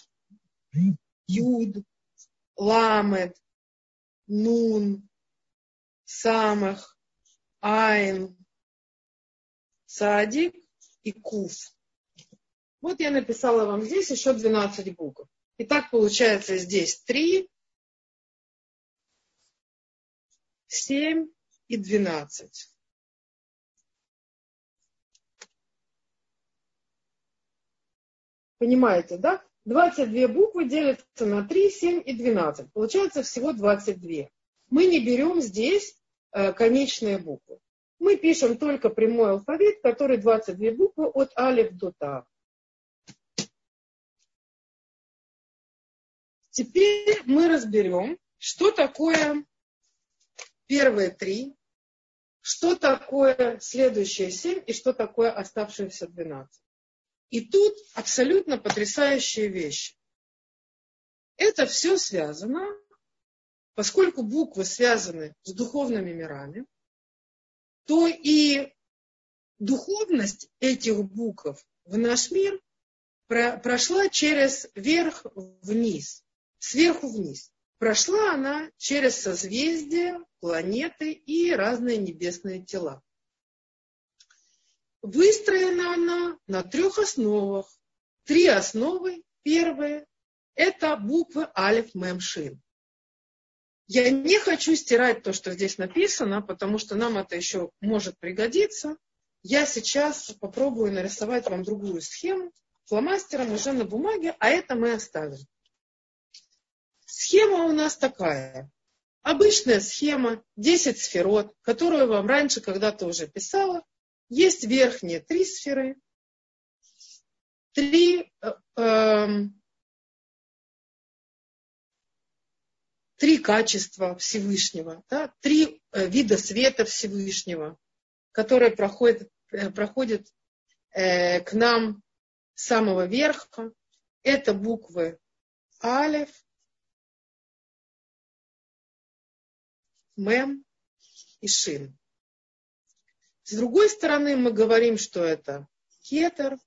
Юд, Ламед, Нун, Самых, Айн, Садик и Куф. Вот я написала вам здесь еще 12 букв. И так получается здесь 3, 7 и 12. Понимаете, да? 22 буквы делятся на 3, 7 и 12. Получается всего 22. Мы не берем здесь э, конечные буквы. Мы пишем только прямой алфавит, который 22 буквы от алиф до та. Теперь мы разберем, что такое первые три, что такое следующие семь и что такое оставшиеся двенадцать. И тут абсолютно потрясающие вещи. Это все связано, поскольку буквы связаны с духовными мирами, то и духовность этих букв в наш мир прошла через верх вниз, сверху вниз. Прошла она через созвездия, планеты и разные небесные тела. Выстроена она на трех основах. Три основы. Первые – это буквы Алиф Мем Шин. Я не хочу стирать то, что здесь написано, потому что нам это еще может пригодиться. Я сейчас попробую нарисовать вам другую схему фломастером уже на бумаге, а это мы оставим. Схема у нас такая. Обычная схема, 10 сферот, которую вам раньше когда-то уже писала. Есть верхние три сферы, три, э, э, три качества Всевышнего, да, три э, вида света Всевышнего, которые проходят, э, проходят э, к нам с самого верха. Это буквы Алев, мем и шин. С другой стороны, мы говорим, что это кетер,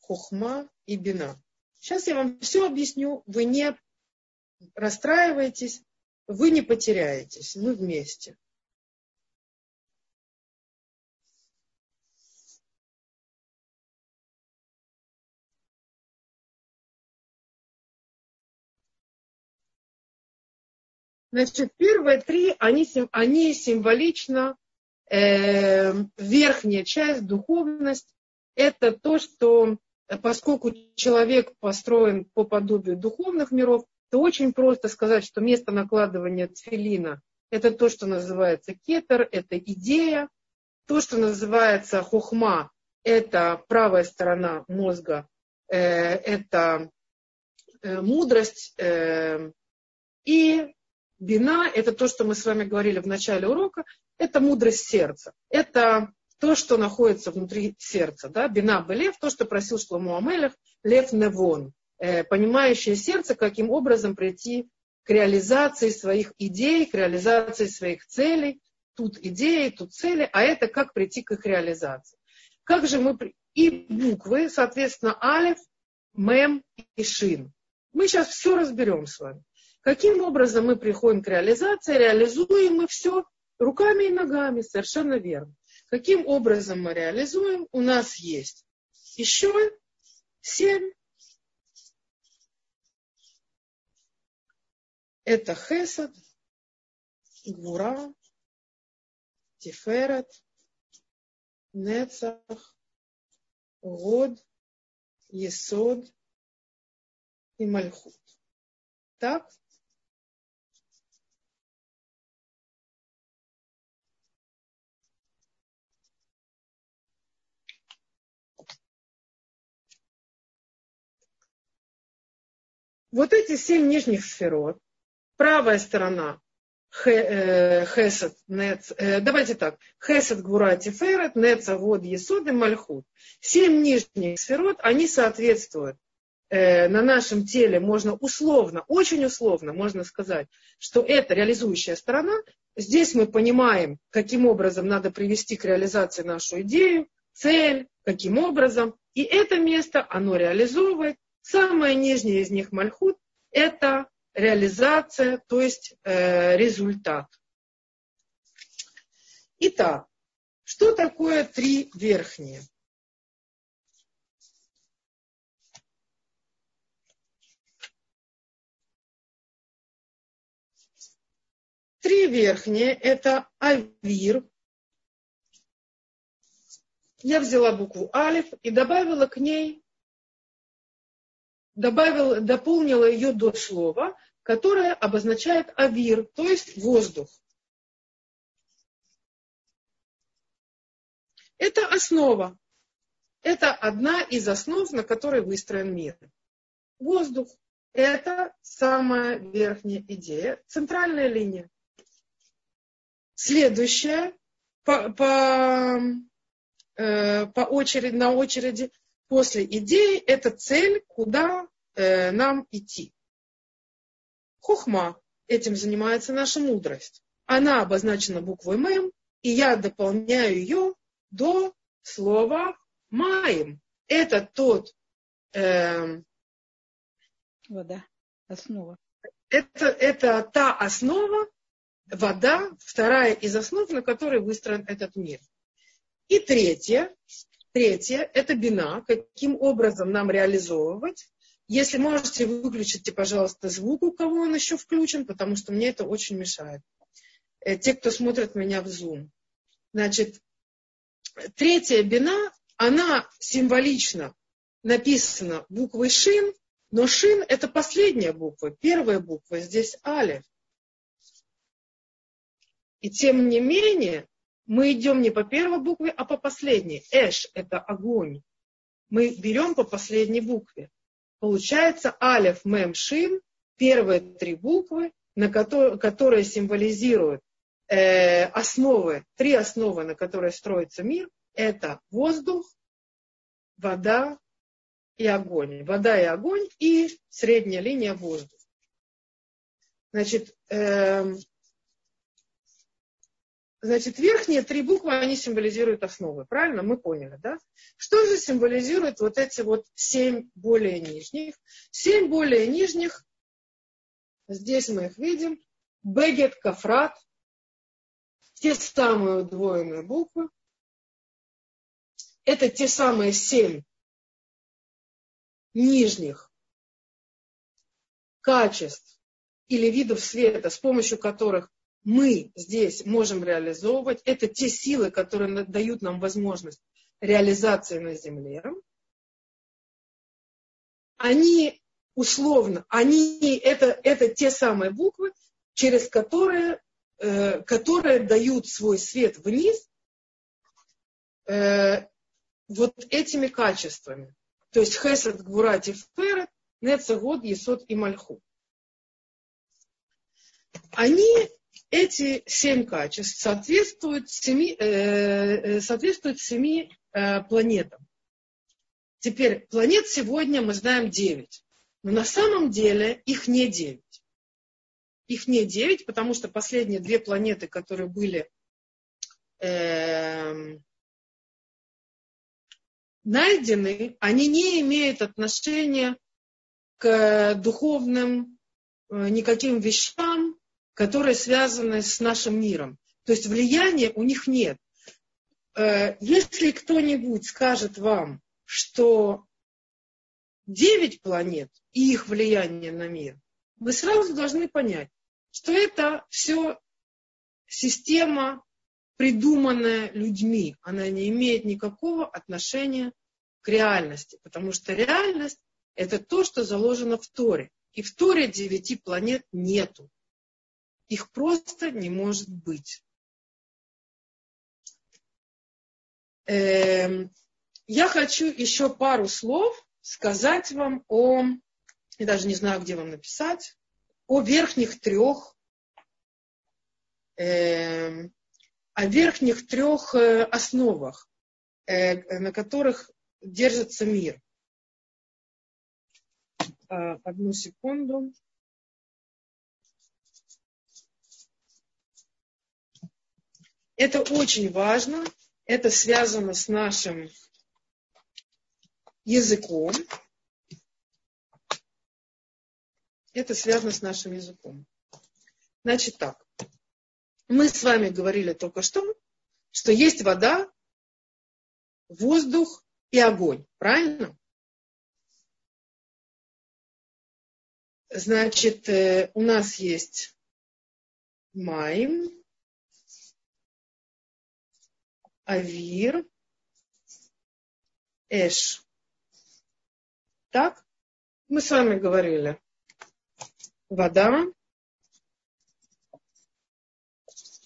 хохма и бина. Сейчас я вам все объясню. Вы не расстраивайтесь, вы не потеряетесь. Мы вместе. Значит, первые три, они, они символично, э, верхняя часть, духовность, это то, что поскольку человек построен по подобию духовных миров, то очень просто сказать, что место накладывания тфилина – это то, что называется кетер, это идея. То, что называется хухма – это правая сторона мозга, э, это э, мудрость. Э, и Бина – это то, что мы с вами говорили в начале урока, это мудрость сердца. Это то, что находится внутри сердца. Да? Бина лев, то, что просил Шлому Амелех, лев невон. Э, понимающее сердце, каким образом прийти к реализации своих идей, к реализации своих целей. тут идеи, тут цели, а это как прийти к их реализации. Как же мы... И буквы, соответственно, алиф, мем и шин. Мы сейчас все разберем с вами. Каким образом мы приходим к реализации, реализуем мы все руками и ногами, совершенно верно. Каким образом мы реализуем? У нас есть еще семь. Это хесад, гвура, тиферет, нецах, год, есод и мальхут. Так? Вот эти семь нижних сферот, правая сторона э, Хесед, Нец, э, давайте так, Хесед, Гура, Тиферет, Неца, Вод, Есод и Мальхут. Семь нижних сферот, они соответствуют э, на нашем теле, можно условно, очень условно можно сказать, что это реализующая сторона. Здесь мы понимаем, каким образом надо привести к реализации нашу идею, цель, каким образом. И это место, оно реализовывает Самое нижнее из них мальхут – это реализация, то есть э, результат. Итак, что такое три верхние? Три верхние – это авир. Я взяла букву алиф и добавила к ней добавил, дополнила ее до слова, которое обозначает авир, то есть воздух. Это основа. Это одна из основ, на которой выстроен мир. Воздух – это самая верхняя идея, центральная линия. Следующая по, по, э, по очереди, на очереди после идеи это цель, куда э, нам идти. Хухма, этим занимается наша мудрость. Она обозначена буквой Мэм, и я дополняю ее до слова маем. Это тот... Э, Вода, основа. Это, это та основа, вода, вторая из основ, на которой выстроен этот мир. И третье, Третье – это бина. Каким образом нам реализовывать? Если можете, выключите, пожалуйста, звук, у кого он еще включен, потому что мне это очень мешает. Э, те, кто смотрит меня в Zoom. Значит, третья бина, она символично написана буквой шин, но шин – это последняя буква. Первая буква здесь алиф. И тем не менее, мы идем не по первой букве, а по последней. Эш – это огонь. Мы берем по последней букве. Получается алев, мем, шин, первые три буквы, на которые, которые символизируют э, основы, три основы, на которые строится мир, это воздух, вода и огонь. Вода и огонь и средняя линия воздух. Значит, э, Значит, верхние три буквы, они символизируют основы. Правильно? Мы поняли, да? Что же символизирует вот эти вот семь более нижних? Семь более нижних, здесь мы их видим, Бегет, Кафрат, те самые удвоенные буквы. Это те самые семь нижних качеств или видов света, с помощью которых мы здесь можем реализовывать, это те силы, которые дают нам возможность реализации на Земле. Они условно, они это, это те самые буквы, через которые, э, которые дают свой свет вниз э, вот этими качествами. То есть хесед, гвурат и ферет, нецагод, есот и мальху. Они эти семь качеств соответствуют семи, э, э, соответствуют семи э, планетам. Теперь планет сегодня мы знаем девять. Но на самом деле их не девять. Их не девять, потому что последние две планеты, которые были э, найдены, они не имеют отношения к духовным э, никаким вещам, которые связаны с нашим миром. То есть влияния у них нет. Э, если кто-нибудь скажет вам, что девять планет и их влияние на мир, вы сразу должны понять, что это все система, придуманная людьми. Она не имеет никакого отношения к реальности, потому что реальность – это то, что заложено в Торе. И в Торе девяти планет нету. Их просто не может быть. Эм, я хочу еще пару слов сказать вам о, я даже не знаю, где вам написать, о верхних трех, э, о верхних трех э, основах, э, на которых держится мир. Э, одну секунду. Это очень важно. Это связано с нашим языком. Это связано с нашим языком. Значит так. Мы с вами говорили только что, что есть вода, воздух и огонь. Правильно? Значит, э, у нас есть майм, авир, эш. Так? Мы с вами говорили. Вода,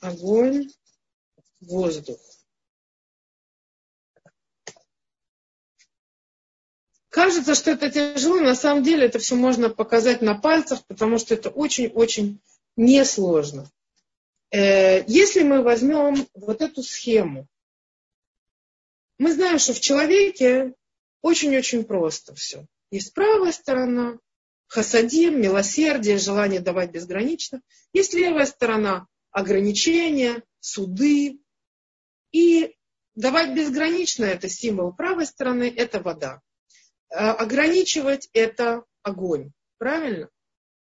огонь, воздух. Кажется, что это тяжело, на самом деле это все можно показать на пальцах, потому что это очень-очень несложно. Э, если мы возьмем вот эту схему, мы знаем, что в человеке очень-очень просто все. Есть правая сторона, хасадим, милосердие, желание давать безгранично. Есть левая сторона, ограничения, суды. И давать безгранично – это символ правой стороны, это вода. А ограничивать – это огонь. Правильно?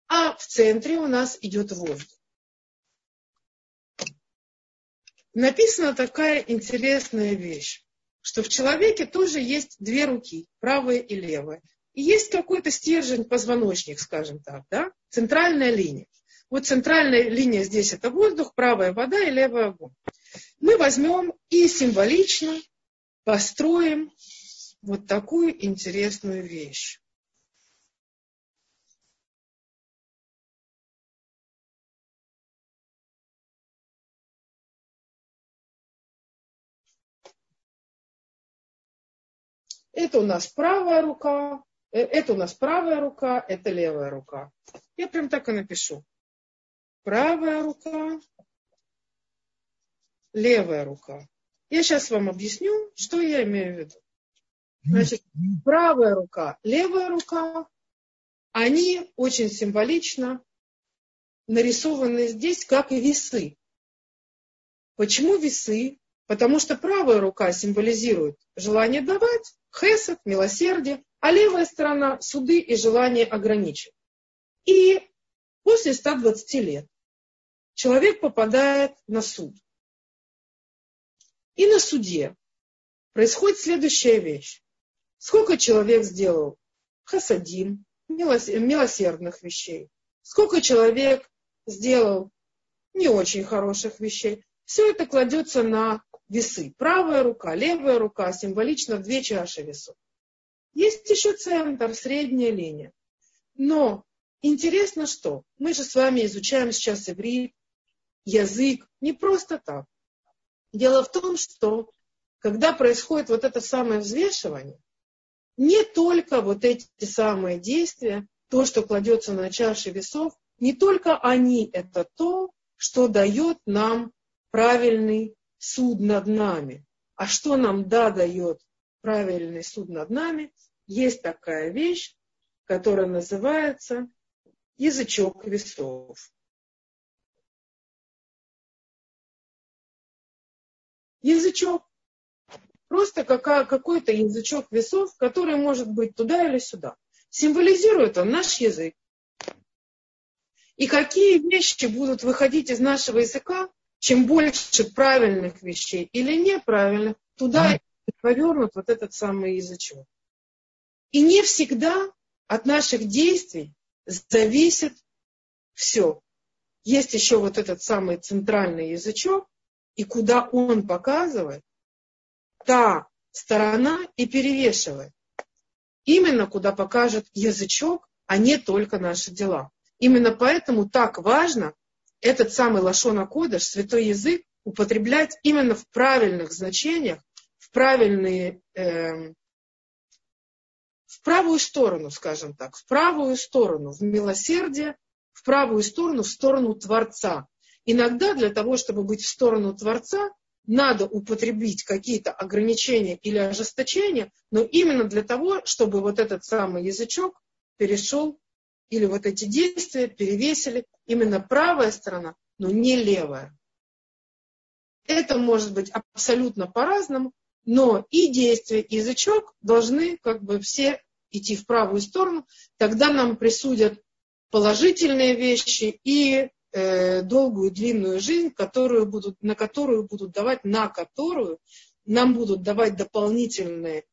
А в центре у нас идет воздух. Написана такая интересная вещь что в человеке тоже есть две руки, правая и левая. И есть какой-то стержень, позвоночник, скажем так, да? центральная линия. Вот центральная линия здесь это воздух, правая вода и левая огонь. Мы возьмем и символично построим вот такую интересную вещь. Это у нас правая рука, э, это у нас правая рука, это левая рука. Я прям так и напишу. Правая рука, левая рука. Я сейчас вам объясню, что я имею в виду. Значит, правая рука, левая рука, они очень символично нарисованы здесь как весы. Почему весы? Потому что правая рука символизирует желание давать, хесед, милосердие, а левая сторона – суды и желание ограничить. И после 120 лет человек попадает на суд. И на суде происходит следующая вещь. Сколько человек сделал хасадим, милосердных вещей, сколько человек сделал не очень хороших вещей. Все это кладется на весы. Правая рука, левая рука, символично две чаши весов. Есть еще центр, средняя линия. Но интересно что? Мы же с вами изучаем сейчас иврит, язык, не просто так. Дело в том, что когда происходит вот это самое взвешивание, не только вот эти самые действия, то, что кладется на чаши весов, не только они это то, что дает нам правильный суд над нами. А что нам да дает правильный суд над нами? Есть такая вещь, которая называется язычок весов. язычок. Просто какой-то язычок весов, который может быть туда или сюда. Символизирует он наш язык. И какие вещи будут выходить из нашего языка, чем больше правильных вещей или неправильных, туда повернут вот этот самый язычок. И не всегда от наших действий зависит все. Есть еще вот этот самый центральный язычок, и куда он показывает, та сторона и перевешивает. Именно куда покажет язычок, а не только наши дела. Именно поэтому так важно этот самый лашона кодыш, святой язык, употреблять именно в правильных значениях, в правильные, э, в правую сторону, скажем так, в правую сторону, в милосердие, в правую сторону, в сторону Творца. Иногда для того, чтобы быть в сторону Творца, надо употребить какие-то ограничения или ожесточения, но именно для того, чтобы вот этот самый язычок перешел, или вот эти действия перевесили именно правая сторона, но не левая. Это может быть абсолютно по-разному, но и действие, и язычок должны как бы все идти в правую сторону, тогда нам присудят положительные вещи и э, долгую длинную жизнь, которую будут, на которую будут давать, на которую нам будут давать дополнительные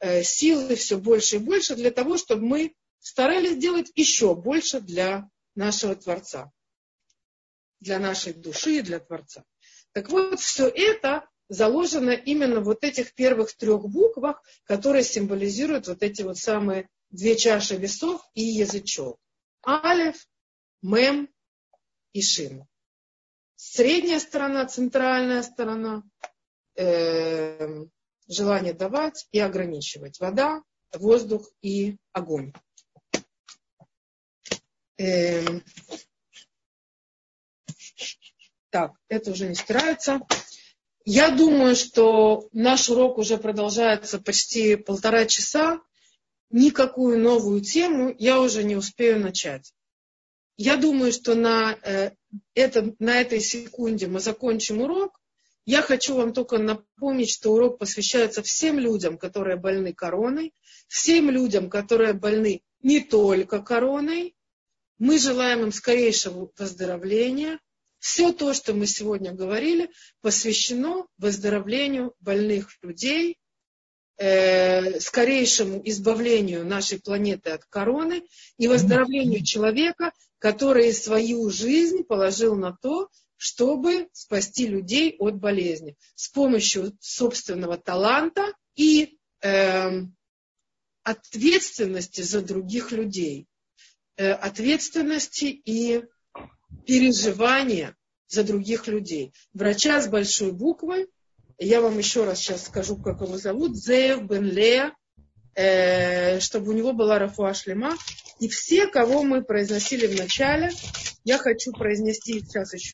э, силы все больше и больше для того, чтобы мы старались делать еще больше для нашего Творца, для нашей души и для Творца. Так вот, все это заложено именно в вот этих первых трех буквах, которые символизируют вот эти вот самые две чаши весов и язычок. Алев, Мем и Шин. Средняя сторона, центральная сторона, э, желание давать и ограничивать. Вода, воздух и огонь. Э, так, это уже не стирается. Я думаю, что наш урок уже продолжается почти полтора часа. Никакую новую тему я уже не успею начать. Я думаю, что на, э, это, на этой секунде мы закончим урок. Я хочу вам только напомнить, что урок посвящается всем людям, которые больны короной, всем людям, которые больны не только короной. Мы желаем им скорейшего выздоровления. Все то, что мы сегодня говорили, посвящено выздоровлению больных людей, э, скорейшему избавлению нашей планеты от короны и выздоровлению человека, который свою жизнь положил на то, чтобы спасти людей от болезни с помощью собственного таланта и э, ответственности за других людей, ответственности и переживания за других людей. Врача с большой буквы, я вам еще раз сейчас скажу, как его зовут, Зеев Бен Лея, э, чтобы у него была Рафуа Шлема. И все, кого мы произносили в начале, я хочу произнести сейчас еще